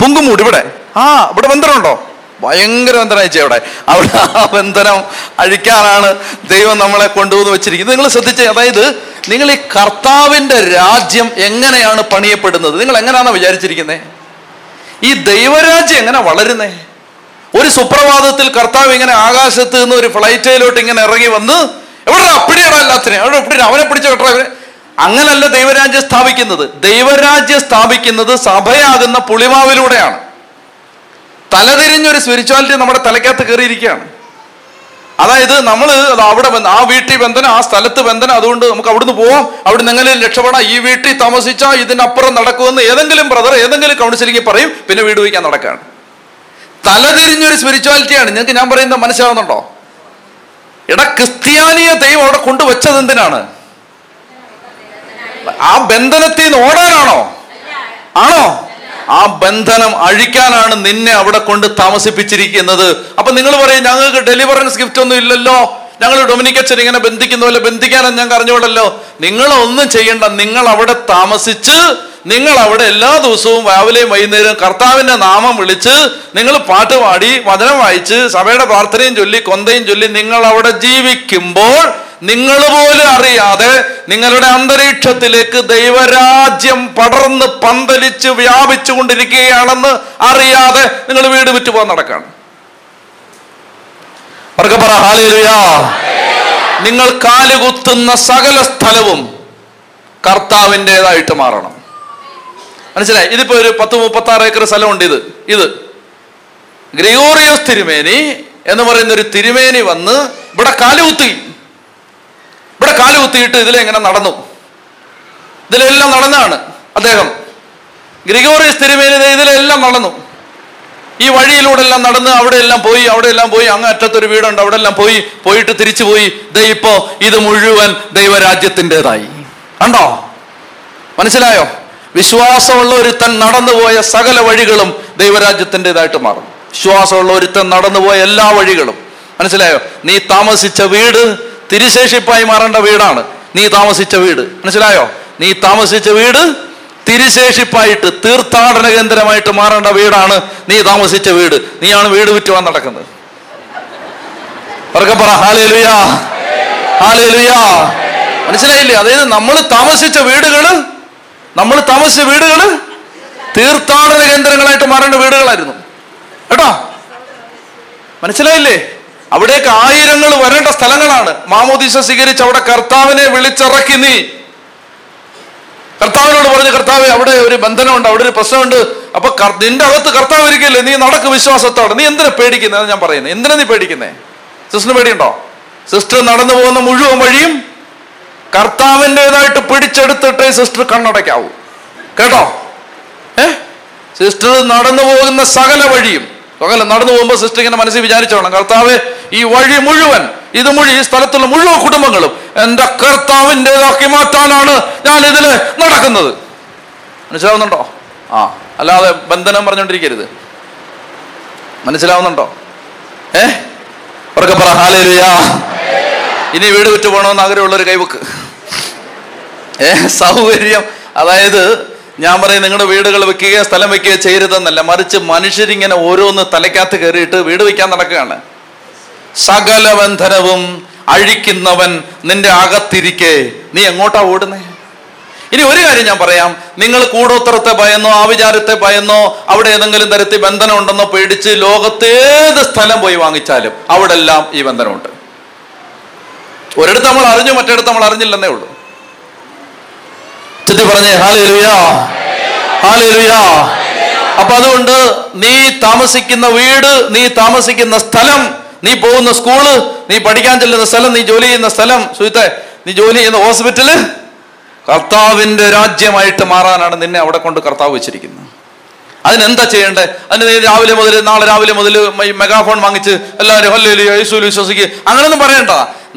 [SPEAKER 1] പൊങ്കുമൂട് ഇവിടെ. ആ ഇവിടെ ബന്ധനമുണ്ടോ? ഭയങ്കര ബന്ധനം അയച്ചേ അവിടെ അവിടെ ആ ബന്ധനം അഴിക്കാനാണ് ദൈവം നമ്മളെ കൊണ്ടുവന്ന് വെച്ചിരിക്കുന്നത്. നിങ്ങൾ ശ്രദ്ധിച്ചേ അതായത് നിങ്ങൾ ഈ കർത്താവിന്റെ രാജ്യം എങ്ങനെയാണ് പണിയപ്പെടുന്നത്? നിങ്ങൾ എങ്ങനെയാണോ വിചാരിച്ചിരിക്കുന്നത് ഈ ദൈവരാജ്യം എങ്ങനെ വളരുന്നേ? ഒരു സുപ്രഭാതത്തിൽ കർത്താവ് ഇങ്ങനെ ആകാശത്ത് നിന്ന് ഒരു ഫ്ലൈറ്റിലോട്ട് ഇങ്ങനെ ഇറങ്ങി വന്ന് എവിടെ അപ്പിടിയടാ എല്ലാത്തിനെ അവിടെ എപ്പിടി അവനെ പിടിച്ച കേട്ടോ അങ്ങനല്ല ദൈവരാജ്യം സ്ഥാപിക്കുന്നത്. ദൈവരാജ്യം സ്ഥാപിക്കുന്നത് സഭയാകുന്ന പുളിമാവിലൂടെയാണ് തലതിരിഞ്ഞൊരു സ്പിരിച്വാലിറ്റി നമ്മുടെ തലയ്ക്കകത്ത് കയറിയിരിക്കുകയാണ്. അതായത് നമ്മൾ അവിടെ ആ വീട്ടിൽ ബന്ധനം ആ സ്ഥലത്ത് ബന്ധനം അതുകൊണ്ട് നമുക്ക് അവിടുന്ന് പോവാം. അവിടെ എങ്ങനെയും രക്ഷപ്പെടാം. ഈ വീട്ടിൽ താമസിച്ചാൽ ഇതിനപ്പുറം നടക്കുമെന്ന് ഏതെങ്കിലും ബ്രദർ ഏതെങ്കിലും കൗൺസിലിംഗ് പറയും പിന്നെ വീട് വയ്ക്കാൻ നടക്കുകയാണ് തലതിരിഞ്ഞൊരു സ്പിരിച്വാലിറ്റിയാണ് നിങ്ങൾക്ക് ഞാൻ പറയുന്നത് മനസ്സിലാവുന്നുണ്ടോ? ഇട ക്രിസ്ത്യാനിയെ ദൈവം അവിടെ കൊണ്ടുവച്ചത് എന്തിനാണ്? ആ ബന്ധനത്തിൽ നിന്ന് ഓടാനാണോ? ആണോ? ആ ബന്ധനം അഴിക്കാനാണ് നിന്നെ അവിടെ കൊണ്ട് താമസിപ്പിച്ചിരിക്കുന്നത്. അപ്പൊ നിങ്ങൾ പറയും ഞങ്ങൾക്ക് ഡെലിവറൻസ് ഗിഫ്റ്റ് ഒന്നും ഇല്ലല്ലോ. ഞങ്ങൾ ഡൊമിനിക്കച്ചൻ ഇങ്ങനെ ബന്ധിക്കുന്ന പോലെ ബന്ധിക്കാനും ഞാൻ അറിഞ്ഞുകൂടല്ലോ നിങ്ങൾ ഒന്നും ചെയ്യണ്ട. നിങ്ങൾ അവിടെ താമസിച്ച് നിങ്ങൾ അവിടെ എല്ലാ ദിവസവും രാവിലെയും വൈകുന്നേരം കർത്താവിന്റെ നാമം വിളിച്ച് നിങ്ങൾ പാട്ട് പാടി വചനം വായിച്ച് സഭയുടെ പ്രാർത്ഥനയും ചൊല്ലി കൊന്തയും ചൊല്ലി നിങ്ങൾ അവിടെ ജീവിക്കുമ്പോൾ നിങ്ങൾ പോലും അറിയാതെ നിങ്ങളുടെ അന്തരീക്ഷത്തിലേക്ക് ദൈവരാജ്യം പടർന്ന് പന്തലിച്ച് വ്യാപിച്ചു കൊണ്ടിരിക്കുകയാണെന്ന് അറിയാതെ നിങ്ങൾ വീട് വിറ്റുപോകാൻ ഉറക്കെ പറ ഹാലേലുയാ. നിങ്ങൾ കാലുകുത്തുന്ന സകല സ്ഥലവും കർത്താവിന്റെതായിട്ട് മാറണം. മനസ്സിലായി? ഇതിപ്പോ ഒരു പത്ത് മുപ്പത്തി ആറ് ഏക്കർ സ്ഥലമുണ്ട് ഇത്. ഇത്. ഗ്രിഗോറിയോസ് തിരുമേനി എന്ന് പറയുന്ന ഒരു തിരുമേനി വന്ന് ഇവിടെ കാലുകുത്തി. ഇവിടെ കാലുകുത്തിയിട്ട് ഇതിലെങ്ങനെ നടന്നു? ഇതിലെല്ലാം നടന്നാണ് അദ്ദേഹം. ഗ്രിഗോറിയസ് തിരുമേനി ഇതിലെല്ലാം നടന്നു. ഈ വഴിയിലൂടെ എല്ലാം നടന്ന് അവിടെ എല്ലാം പോയി അവിടെ എല്ലാം പോയി അങ്ങ് അറ്റത്തൊരു വീടുണ്ട് അവിടെ എല്ലാം പോയി പോയിട്ട് തിരിച്ചു പോയി. ദേ ഇപ്പോ ഇത് മുഴുവൻ ദൈവരാജ്യത്തിന്റെതായി. കണ്ടോ? മനസ്സിലായോ? വിശ്വാസമുള്ള ഒരുത്തൻ നടന്നുപോയ സകല വഴികളും ദൈവരാജ്യത്തിന്റെതായിട്ട് മാറും വിശ്വാസമുള്ള ഒരുത്തൻ നടന്നുപോയ എല്ലാ വഴികളും. മനസ്സിലായോ? നീ താമസിച്ച വീട് തിരുശേഷിപ്പായി മാറേണ്ട വീടാണ്. നീ താമസിച്ച വീട്. മനസ്സിലായോ? നീ താമസിച്ച വീട് തിരുശേഷിപ്പായിട്ട് തീർത്ഥാടന കേന്ദ്രമായിട്ട് മാറേണ്ട വീടാണ് നീ താമസിച്ച വീട്. നീയാണ് വീട് വിറ്റുവാൻ നടക്കുന്നത്. ഉറക്കെ പറ ഹാലേലുയാ ഹാലേലുയാ. മനസ്സിലായില്ലേ? അതായത് നമ്മൾ താമസിച്ച വീടുകൾ നമ്മൾ താമസിച്ച വീടുകൾ തീർത്ഥാടന കേന്ദ്രങ്ങളായിട്ട് മാറേണ്ട വീടുകളായിരുന്നു. കേട്ടോ? മനസ്സിലായില്ലേ? അവിടേക്ക് ആയിരങ്ങൾ വരേണ്ട സ്ഥലങ്ങളാണ്. മാമോദീസ സ്വീകരിച്ച് അവിടെ കർത്താവിനെ വിളിച്ചിറക്കി നീ. കർത്താവിനോട് പറഞ്ഞു കർത്താവ് അവിടെ ഒരു ബന്ധനമുണ്ട് അവിടെ ഒരു പ്രശ്നമുണ്ട്. അപ്പൊ നിന്റെ അകത്ത് കർത്താവ് ഇരിക്കില്ലേ? നീ നടക്ക് വിശ്വാസത്തോടെ. നീ എന്തിനാ പേടിക്കുന്നത് ഞാൻ പറയുന്നത് എന്തിനാ നീ പേടിക്കുന്നേ? സിസ്റ്ററിന് പേടിയുണ്ടോ? സിസ്റ്റർ നടന്നു പോകുന്ന മുഴുവൻ വഴിയും കർത്താവിന്റെതായിട്ട് പിടിച്ചെടുത്തിട്ടേ സിസ്റ്റർ കണ്ണടയ്ക്കാവൂ. കേട്ടോ? ഏ? സിസ്റ്റർ നടന്നു പോകുന്ന സകല വഴിയും. സകല നടന്നു പോകുമ്പോൾ സിസ്റ്റർ ഇങ്ങനെ മനസ്സിൽ വിചാരിച്ചോണം കർത്താവ് ഈ വഴി മുഴുവൻ ഇത് മുഴുവൻ ഈ സ്ഥലത്തുള്ള മുഴുവൻ കുടുംബങ്ങളും എന്റെ കർത്താവിന്റെതാക്കി മാറ്റാനാണ് ഞാൻ ഇതിൽ നടക്കുന്നത്. മനസ്സിലാവുന്നുണ്ടോ? ആ അല്ലാതെ ബന്ധനം പറഞ്ഞുകൊണ്ടിരിക്കരുത്. മനസ്സിലാവുന്നുണ്ടോ? ഏ? ഉറക്കെ പറ ഹാലേലുയാ. ഇനി വീട് വിറ്റു പോകണമെന്ന് ആഗ്രഹമുള്ള ഒരു കൈവക്ക്. ഏ സൗകര്യം. അതായത് ഞാൻ പറയും നിങ്ങളുടെ വീടുകൾ വെക്കുകയോ സ്ഥലം വെക്കുകയോ ചെയ്യരുതെന്നല്ല. മറിച്ച് മനുഷ്യരിങ്ങനെ ഓരോന്ന് തലയ്ക്കകത്ത് കയറിയിട്ട് വീട് വെക്കാൻ നടക്കുകയാണ്. സകല ബന്ധനവും അഴിക്കുന്നവൻ നിന്റെ അകത്തിരിക്കെ. നീ എങ്ങോട്ടാ ഓടുന്നേ? ഇനി ഒരു കാര്യം ഞാൻ പറയാം. നിങ്ങൾ കൂടോത്തരത്തെ ഭയന്നോ ആവിചാരത്തെ ഭയന്നോ അവിടെ ഏതെങ്കിലും തരത്തിൽ ബന്ധനം ഉണ്ടെന്നോ പേടിച്ച് ലോകത്തേത് സ്ഥലം പോയി വാങ്ങിച്ചാലും അവിടെ എല്ലാം ഈ ബന്ധനമുണ്ട്. ഒരിടത്ത് നമ്മൾ അറിഞ്ഞു മറ്റിടത്ത് നമ്മൾ അറിഞ്ഞില്ലെന്നേ ഉള്ളൂ. ചുറ്റി പറഞ്ഞേ ഹാലേലുയാ ഹാലേലുയാ. അപ്പൊ അതുകൊണ്ട് നീ താമസിക്കുന്ന വീട് നീ താമസിക്കുന്ന സ്ഥലം നീ പോകുന്ന സ്കൂൾ നീ പഠിക്കാൻ ചെല്ലുന്ന സ്ഥലം നീ ജോലി ചെയ്യുന്ന സ്ഥലം സുഹൃത്തെ നീ ജോലി ചെയ്യുന്ന ഹോസ്പിറ്റൽ കർത്താവിന്റെ രാജ്യമായിട്ട് മാറാനാണ് നിന്നെ അവിടെ കൊണ്ട് കർത്താവ് വെച്ചിരിക്കുന്നത്. അതിനെന്താ ചെയ്യേണ്ടത് അതിന് നീ രാവിലെ മുതൽ നാളെ രാവിലെ മുതൽ മെഗാഫോൺ വാങ്ങിച്ച് എല്ലാവരും ഹല്ലേലു യേശുവിൽ വിശ്വസിക്കുക അങ്ങനെയൊന്നും പറയണ്ട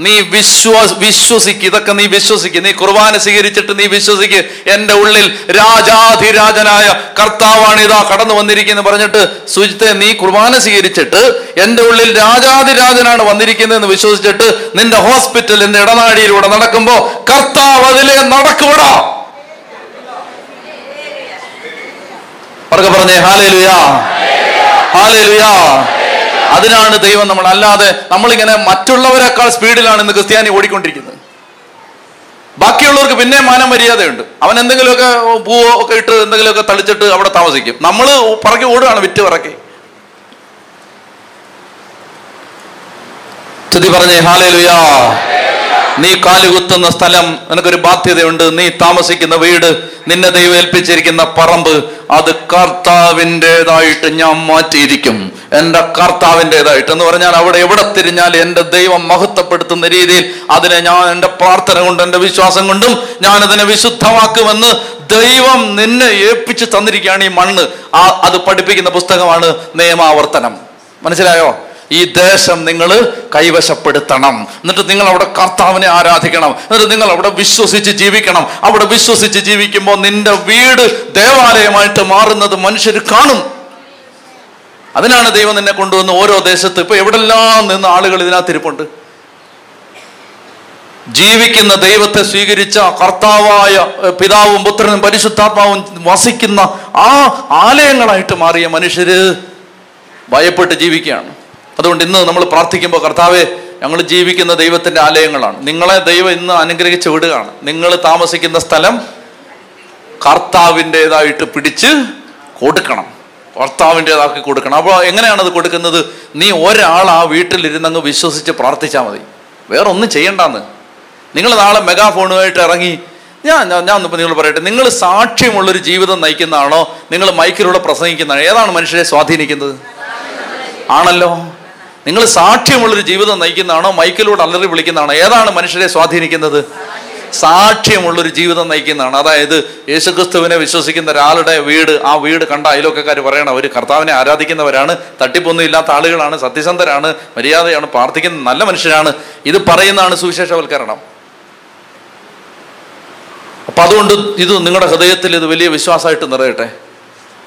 [SPEAKER 1] നീ വിശ്വാസ് വിശ്വസിക്ക്. ഇതൊക്കെ നീ വിശ്വസിക്ക്. നീ കുർബാന സ്വീകരിച്ചിട്ട് നീ വിശ്വസിക്ക്. എന്റെ ഉള്ളിൽ രാജാധിരാജനായ കർത്താവാണ് ഇതാ കടന്നു വന്നിരിക്കുന്നത് പറഞ്ഞിട്ട് സുജിത്തെ നീ കുർബാന സ്വീകരിച്ചിട്ട് എന്റെ ഉള്ളിൽ രാജാധിരാജനാണ് വന്നിരിക്കുന്നതെന്ന് വിശ്വസിച്ചിട്ട് നിന്റെ ഹോസ്പിറ്റലിന്റെ ഇടനാഴിയിലൂടെ നടക്കുമ്പോ കർത്താവ് അതിലെ നടക്കൂടാ പറഞ്ഞേ ഹാലേലുയാ. ഹാലേലുയാ. അതിനാണ് ദൈവം നമ്മൾ. അല്ലാതെ നമ്മളിങ്ങനെ മറ്റുള്ളവരെക്കാൾ സ്പീഡിലാണ് ഇന്ന് ക്രിസ്ത്യാനി ഓടിക്കൊണ്ടിരിക്കുന്നത്. ബാക്കിയുള്ളവർക്ക് പിന്നെ മാനം മര്യാദയുണ്ട്. അവൻ എന്തെങ്കിലുമൊക്കെ പൂവോ ഒക്കെ ഇട്ട് എന്തെങ്കിലുമൊക്കെ തളിച്ചിട്ട് അവിടെ താമസിക്കും. നമ്മൾ പറക്കി ഓടുകയാണ് വിറ്റ് പറക്കി. സ്തുതി പറഞ്ഞേ. ഹാലേലുയാ. നീ കാലുകുത്തുന്ന സ്ഥലം നിനക്കൊരു ബാധ്യതയുണ്ട്. നീ താമസിക്കുന്ന വീട് നിന്നെ ദൈവം ഏൽപ്പിച്ചിരിക്കുന്ന പറമ്പ് അത് കർത്താവിന്റെതായിട്ട് ഞാൻ മാറ്റിയിരിക്കും. എന്റെ കർത്താവിന്റെതായിട്ട്. എന്ന് പറഞ്ഞാൽ അവിടെ എവിടെ തിരിഞ്ഞാൽ എന്റെ ദൈവം മഹത്വപ്പെടുത്തുന്ന രീതിയിൽ അതിനെ ഞാൻ എന്റെ പ്രാർത്ഥന കൊണ്ട് എന്റെ വിശ്വാസം കൊണ്ടും ഞാൻ അതിനെ വിശുദ്ധമാക്കുമെന്ന് ദൈവം നിന്നെ ഏൽപ്പിച്ച് തന്നിരിക്കുകയാണ് ഈ മണ്ണ്. ആ അത് പഠിപ്പിക്കുന്ന പുസ്തകമാണ് നിയമാവർത്തനം. മനസ്സിലായോ? ഈ ദേശം നിങ്ങൾ കൈവശപ്പെടുത്തണം. എന്നിട്ട് നിങ്ങൾ അവിടെ കർത്താവിനെ ആരാധിക്കണം. എന്നിട്ട് നിങ്ങൾ അവിടെ വിശ്വസിച്ച് ജീവിക്കണം. അവിടെ വിശ്വസിച്ച് ജീവിക്കുമ്പോൾ നിന്റെ വീട് ദേവാലയമായിട്ട് മാറുന്നത് മനുഷ്യർ കാണും. അതിനാണ് ദൈവം നിന്നെ കൊണ്ടുവന്ന് ഓരോ ദേശത്ത് ഇപ്പൊ എവിടെല്ലാം നിന്ന് ആളുകൾ ഇതിനകത്ത് ഇരിപ്പുണ്ട്. ജീവിക്കുന്ന ദൈവത്തെ സ്വീകരിച്ച കർത്താവായ പിതാവും പുത്രനും പരിശുദ്ധാത്മാവും വസിക്കുന്ന ആ ആലയങ്ങളായിട്ട് മാറിയ മനുഷ്യര് ഭയപ്പെട്ട് ജീവിക്കുകയാണ്. അതുകൊണ്ട് ഇന്ന് നമ്മൾ പ്രാർത്ഥിക്കുമ്പോൾ കർത്താവെ ഞങ്ങൾ ജീവിക്കുന്ന ദൈവത്തിന്റെ ആലയങ്ങളാണ്. നിങ്ങളെ ദൈവം ഇന്ന് അനുഗ്രഹിച്ച് വിടുകയാണ്. നിങ്ങൾ താമസിക്കുന്ന സ്ഥലം കർത്താവിന്റെതായിട്ട് പിടിച്ച് കൊടുക്കണം. കർത്താവിന്റെതാക്കി കൊടുക്കണം. അപ്പോൾ എങ്ങനെയാണ് അത് കൊടുക്കുന്നത്? നീ ഒരാൾ ആ വീട്ടിലിരുന്നങ്ങ് വിശ്വസിച്ച് പ്രാർത്ഥിച്ചാൽ മതി. വേറെ ഒന്നും ചെയ്യണ്ടെന്ന്. നിങ്ങൾ നാളെ മെഗാഫോണുമായിട്ട് ഇറങ്ങി ഞാൻ ഞാൻ ഇപ്പം നിങ്ങൾ പറയട്ടെ നിങ്ങൾ സാക്ഷ്യമുള്ളൊരു ജീവിതം നയിക്കുന്നതാണോ? നിങ്ങൾ മൈക്കിലൂടെ പ്രസംഗിക്കുന്നതാണോ? ഏതാണ് മനുഷ്യരെ സ്വാധീനിക്കുന്നത്? ആണല്ലോ. നിങ്ങൾ സാക്ഷ്യമുള്ളൊരു ജീവിതം നയിക്കുന്നതാണോ? മൈക്കിലൂടെ അലറി വിളിക്കുന്നതാണോ? ഏതാണ് മനുഷ്യരെ സ്വാധീനിക്കുന്നത്? സാക്ഷ്യമുള്ളൊരു ജീവിതം നയിക്കുന്നതാണ്. അതായത് യേശുക്രിസ്തുവിനെ വിശ്വസിക്കുന്ന ഒരാളുടെ വീട് ആ വീട് കണ്ട അയലൊക്കെക്കാർ പറയണം അവർ കർത്താവിനെ ആരാധിക്കുന്നവരാണ് തട്ടിപ്പൊന്നും ഇല്ലാത്ത ആളുകളാണ് സത്യസന്ധരാണ് മര്യാദയാണ് പ്രാർത്ഥിക്കുന്ന നല്ല മനുഷ്യരാണ്. ഇത് പറയുന്നതാണ് സുവിശേഷവൽക്കരണം. അപ്പൊ അതുകൊണ്ട് ഇത് നിങ്ങളുടെ ഹൃദയത്തിൽ ഇത് വലിയ വിശ്വാസമായിട്ട് നിറയട്ടെ.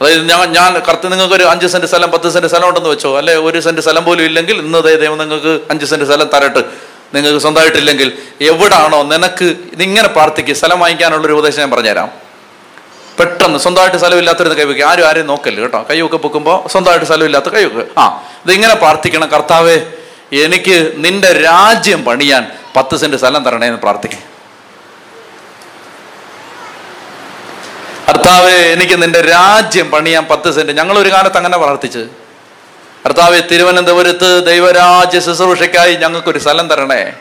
[SPEAKER 1] അതായത് ഞാൻ ഞാൻ കറുത്ത് നിങ്ങൾക്ക് ഒരു അഞ്ച് സെന്റ് സ്ഥലം പത്ത് സെന്റ് സ്ഥലം ഉണ്ടെന്ന് വെച്ചോ? അല്ലെ? ഒരു സെന്റ് സ്ഥലം പോലും ഇല്ലെങ്കിൽ ഇന്ന് ദൈവം നിങ്ങൾക്ക് അഞ്ച് സെന്റ് സ്ഥലം തരട്ട്. നിങ്ങൾക്ക് സ്വന്തമായിട്ടില്ലെങ്കിൽ എവിടാണോ നിനക്ക് ഇതിങ്ങനെ പ്രാർത്ഥിക്കുക സ്ഥലം വാങ്ങിക്കാനുള്ള ഒരു ഉപദേശം ഞാൻ പറഞ്ഞുതരാം. പെട്ടെന്ന് സ്വന്തമായിട്ട് സ്ഥലമില്ലാത്തവരുന്ന് കൈവയ്ക്കുക ആരും ആരെയും നോക്കല്ല കേട്ടോ? കൈവൊക്കെ പൊക്കുമ്പോൾ സ്വന്തമായിട്ട് സ്ഥലമില്ലാത്ത കൈവയ്ക്കുക ആ ഇതിങ്ങനെ പ്രാർത്ഥിക്കണം. കർത്താവേ എനിക്ക് നിന്റെ രാജ്യം പണിയാൻ പത്ത് സെന്റ് സ്ഥലം തരണേ എന്ന് പ്രാർത്ഥിക്കും. കർത്താവെ എനിക്ക് നിന്റെ രാജ്യം പണിയാൻ പത്ത് സെന്റ്. ഞങ്ങൾ ഒരു കാലത്ത് അങ്ങനെ പ്രാർത്ഥിച്ച് കർത്താവ് തിരുവനന്തപുരത്ത് ദൈവരാജ്യ ശുശ്രൂഷയ്ക്കായി ഞങ്ങൾക്കൊരു സ്ഥലം തരണേ.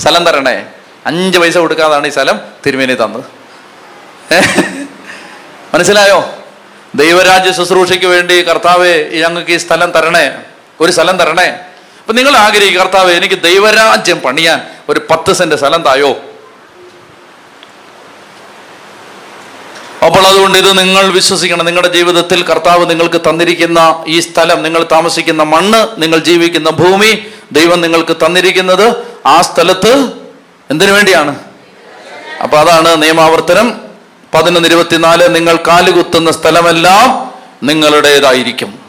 [SPEAKER 1] സ്ഥലം തരണേ. അഞ്ച് പൈസ കൊടുക്കാതാണ് ഈ സ്ഥലം തിരുമേനി തന്നത് മനസ്സിലായോ? ദൈവരാജ്യ ശുശ്രൂഷയ്ക്ക് വേണ്ടി കർത്താവ് ഞങ്ങൾക്ക് ഈ സ്ഥലം തരണേ. ഒരു സ്ഥലം തരണേ. അപ്പൊ നിങ്ങൾ ആഗ്രഹിക്കും കർത്താവ് എനിക്ക് ദൈവരാജ്യം പണിയാൻ ഒരു പത്ത് സെന്റ് സ്ഥലം തായോ? അപ്പോൾ അതുകൊണ്ട് ഇത് നിങ്ങൾ വിശ്വസിക്കണം. നിങ്ങളുടെ ജീവിതത്തിൽ കർത്താവ് നിങ്ങൾക്ക് തന്നിരിക്കുന്ന ഈ സ്ഥലം നിങ്ങൾ താമസിക്കുന്ന മണ്ണ് നിങ്ങൾ ജീവിക്കുന്ന ഭൂമി ദൈവം നിങ്ങൾക്ക് തന്നിരിക്കുന്നത് ആ സ്ഥലത്ത് എന്തിനു വേണ്ടിയാണ്? അപ്പൊ അതാണ് നിയമാവർത്തനം. പതിനൊന്ന് ഇരുപത്തിനാല് നിങ്ങൾ കാലുകുത്തുന്ന സ്ഥലമെല്ലാം നിങ്ങളുടേതായിരിക്കും.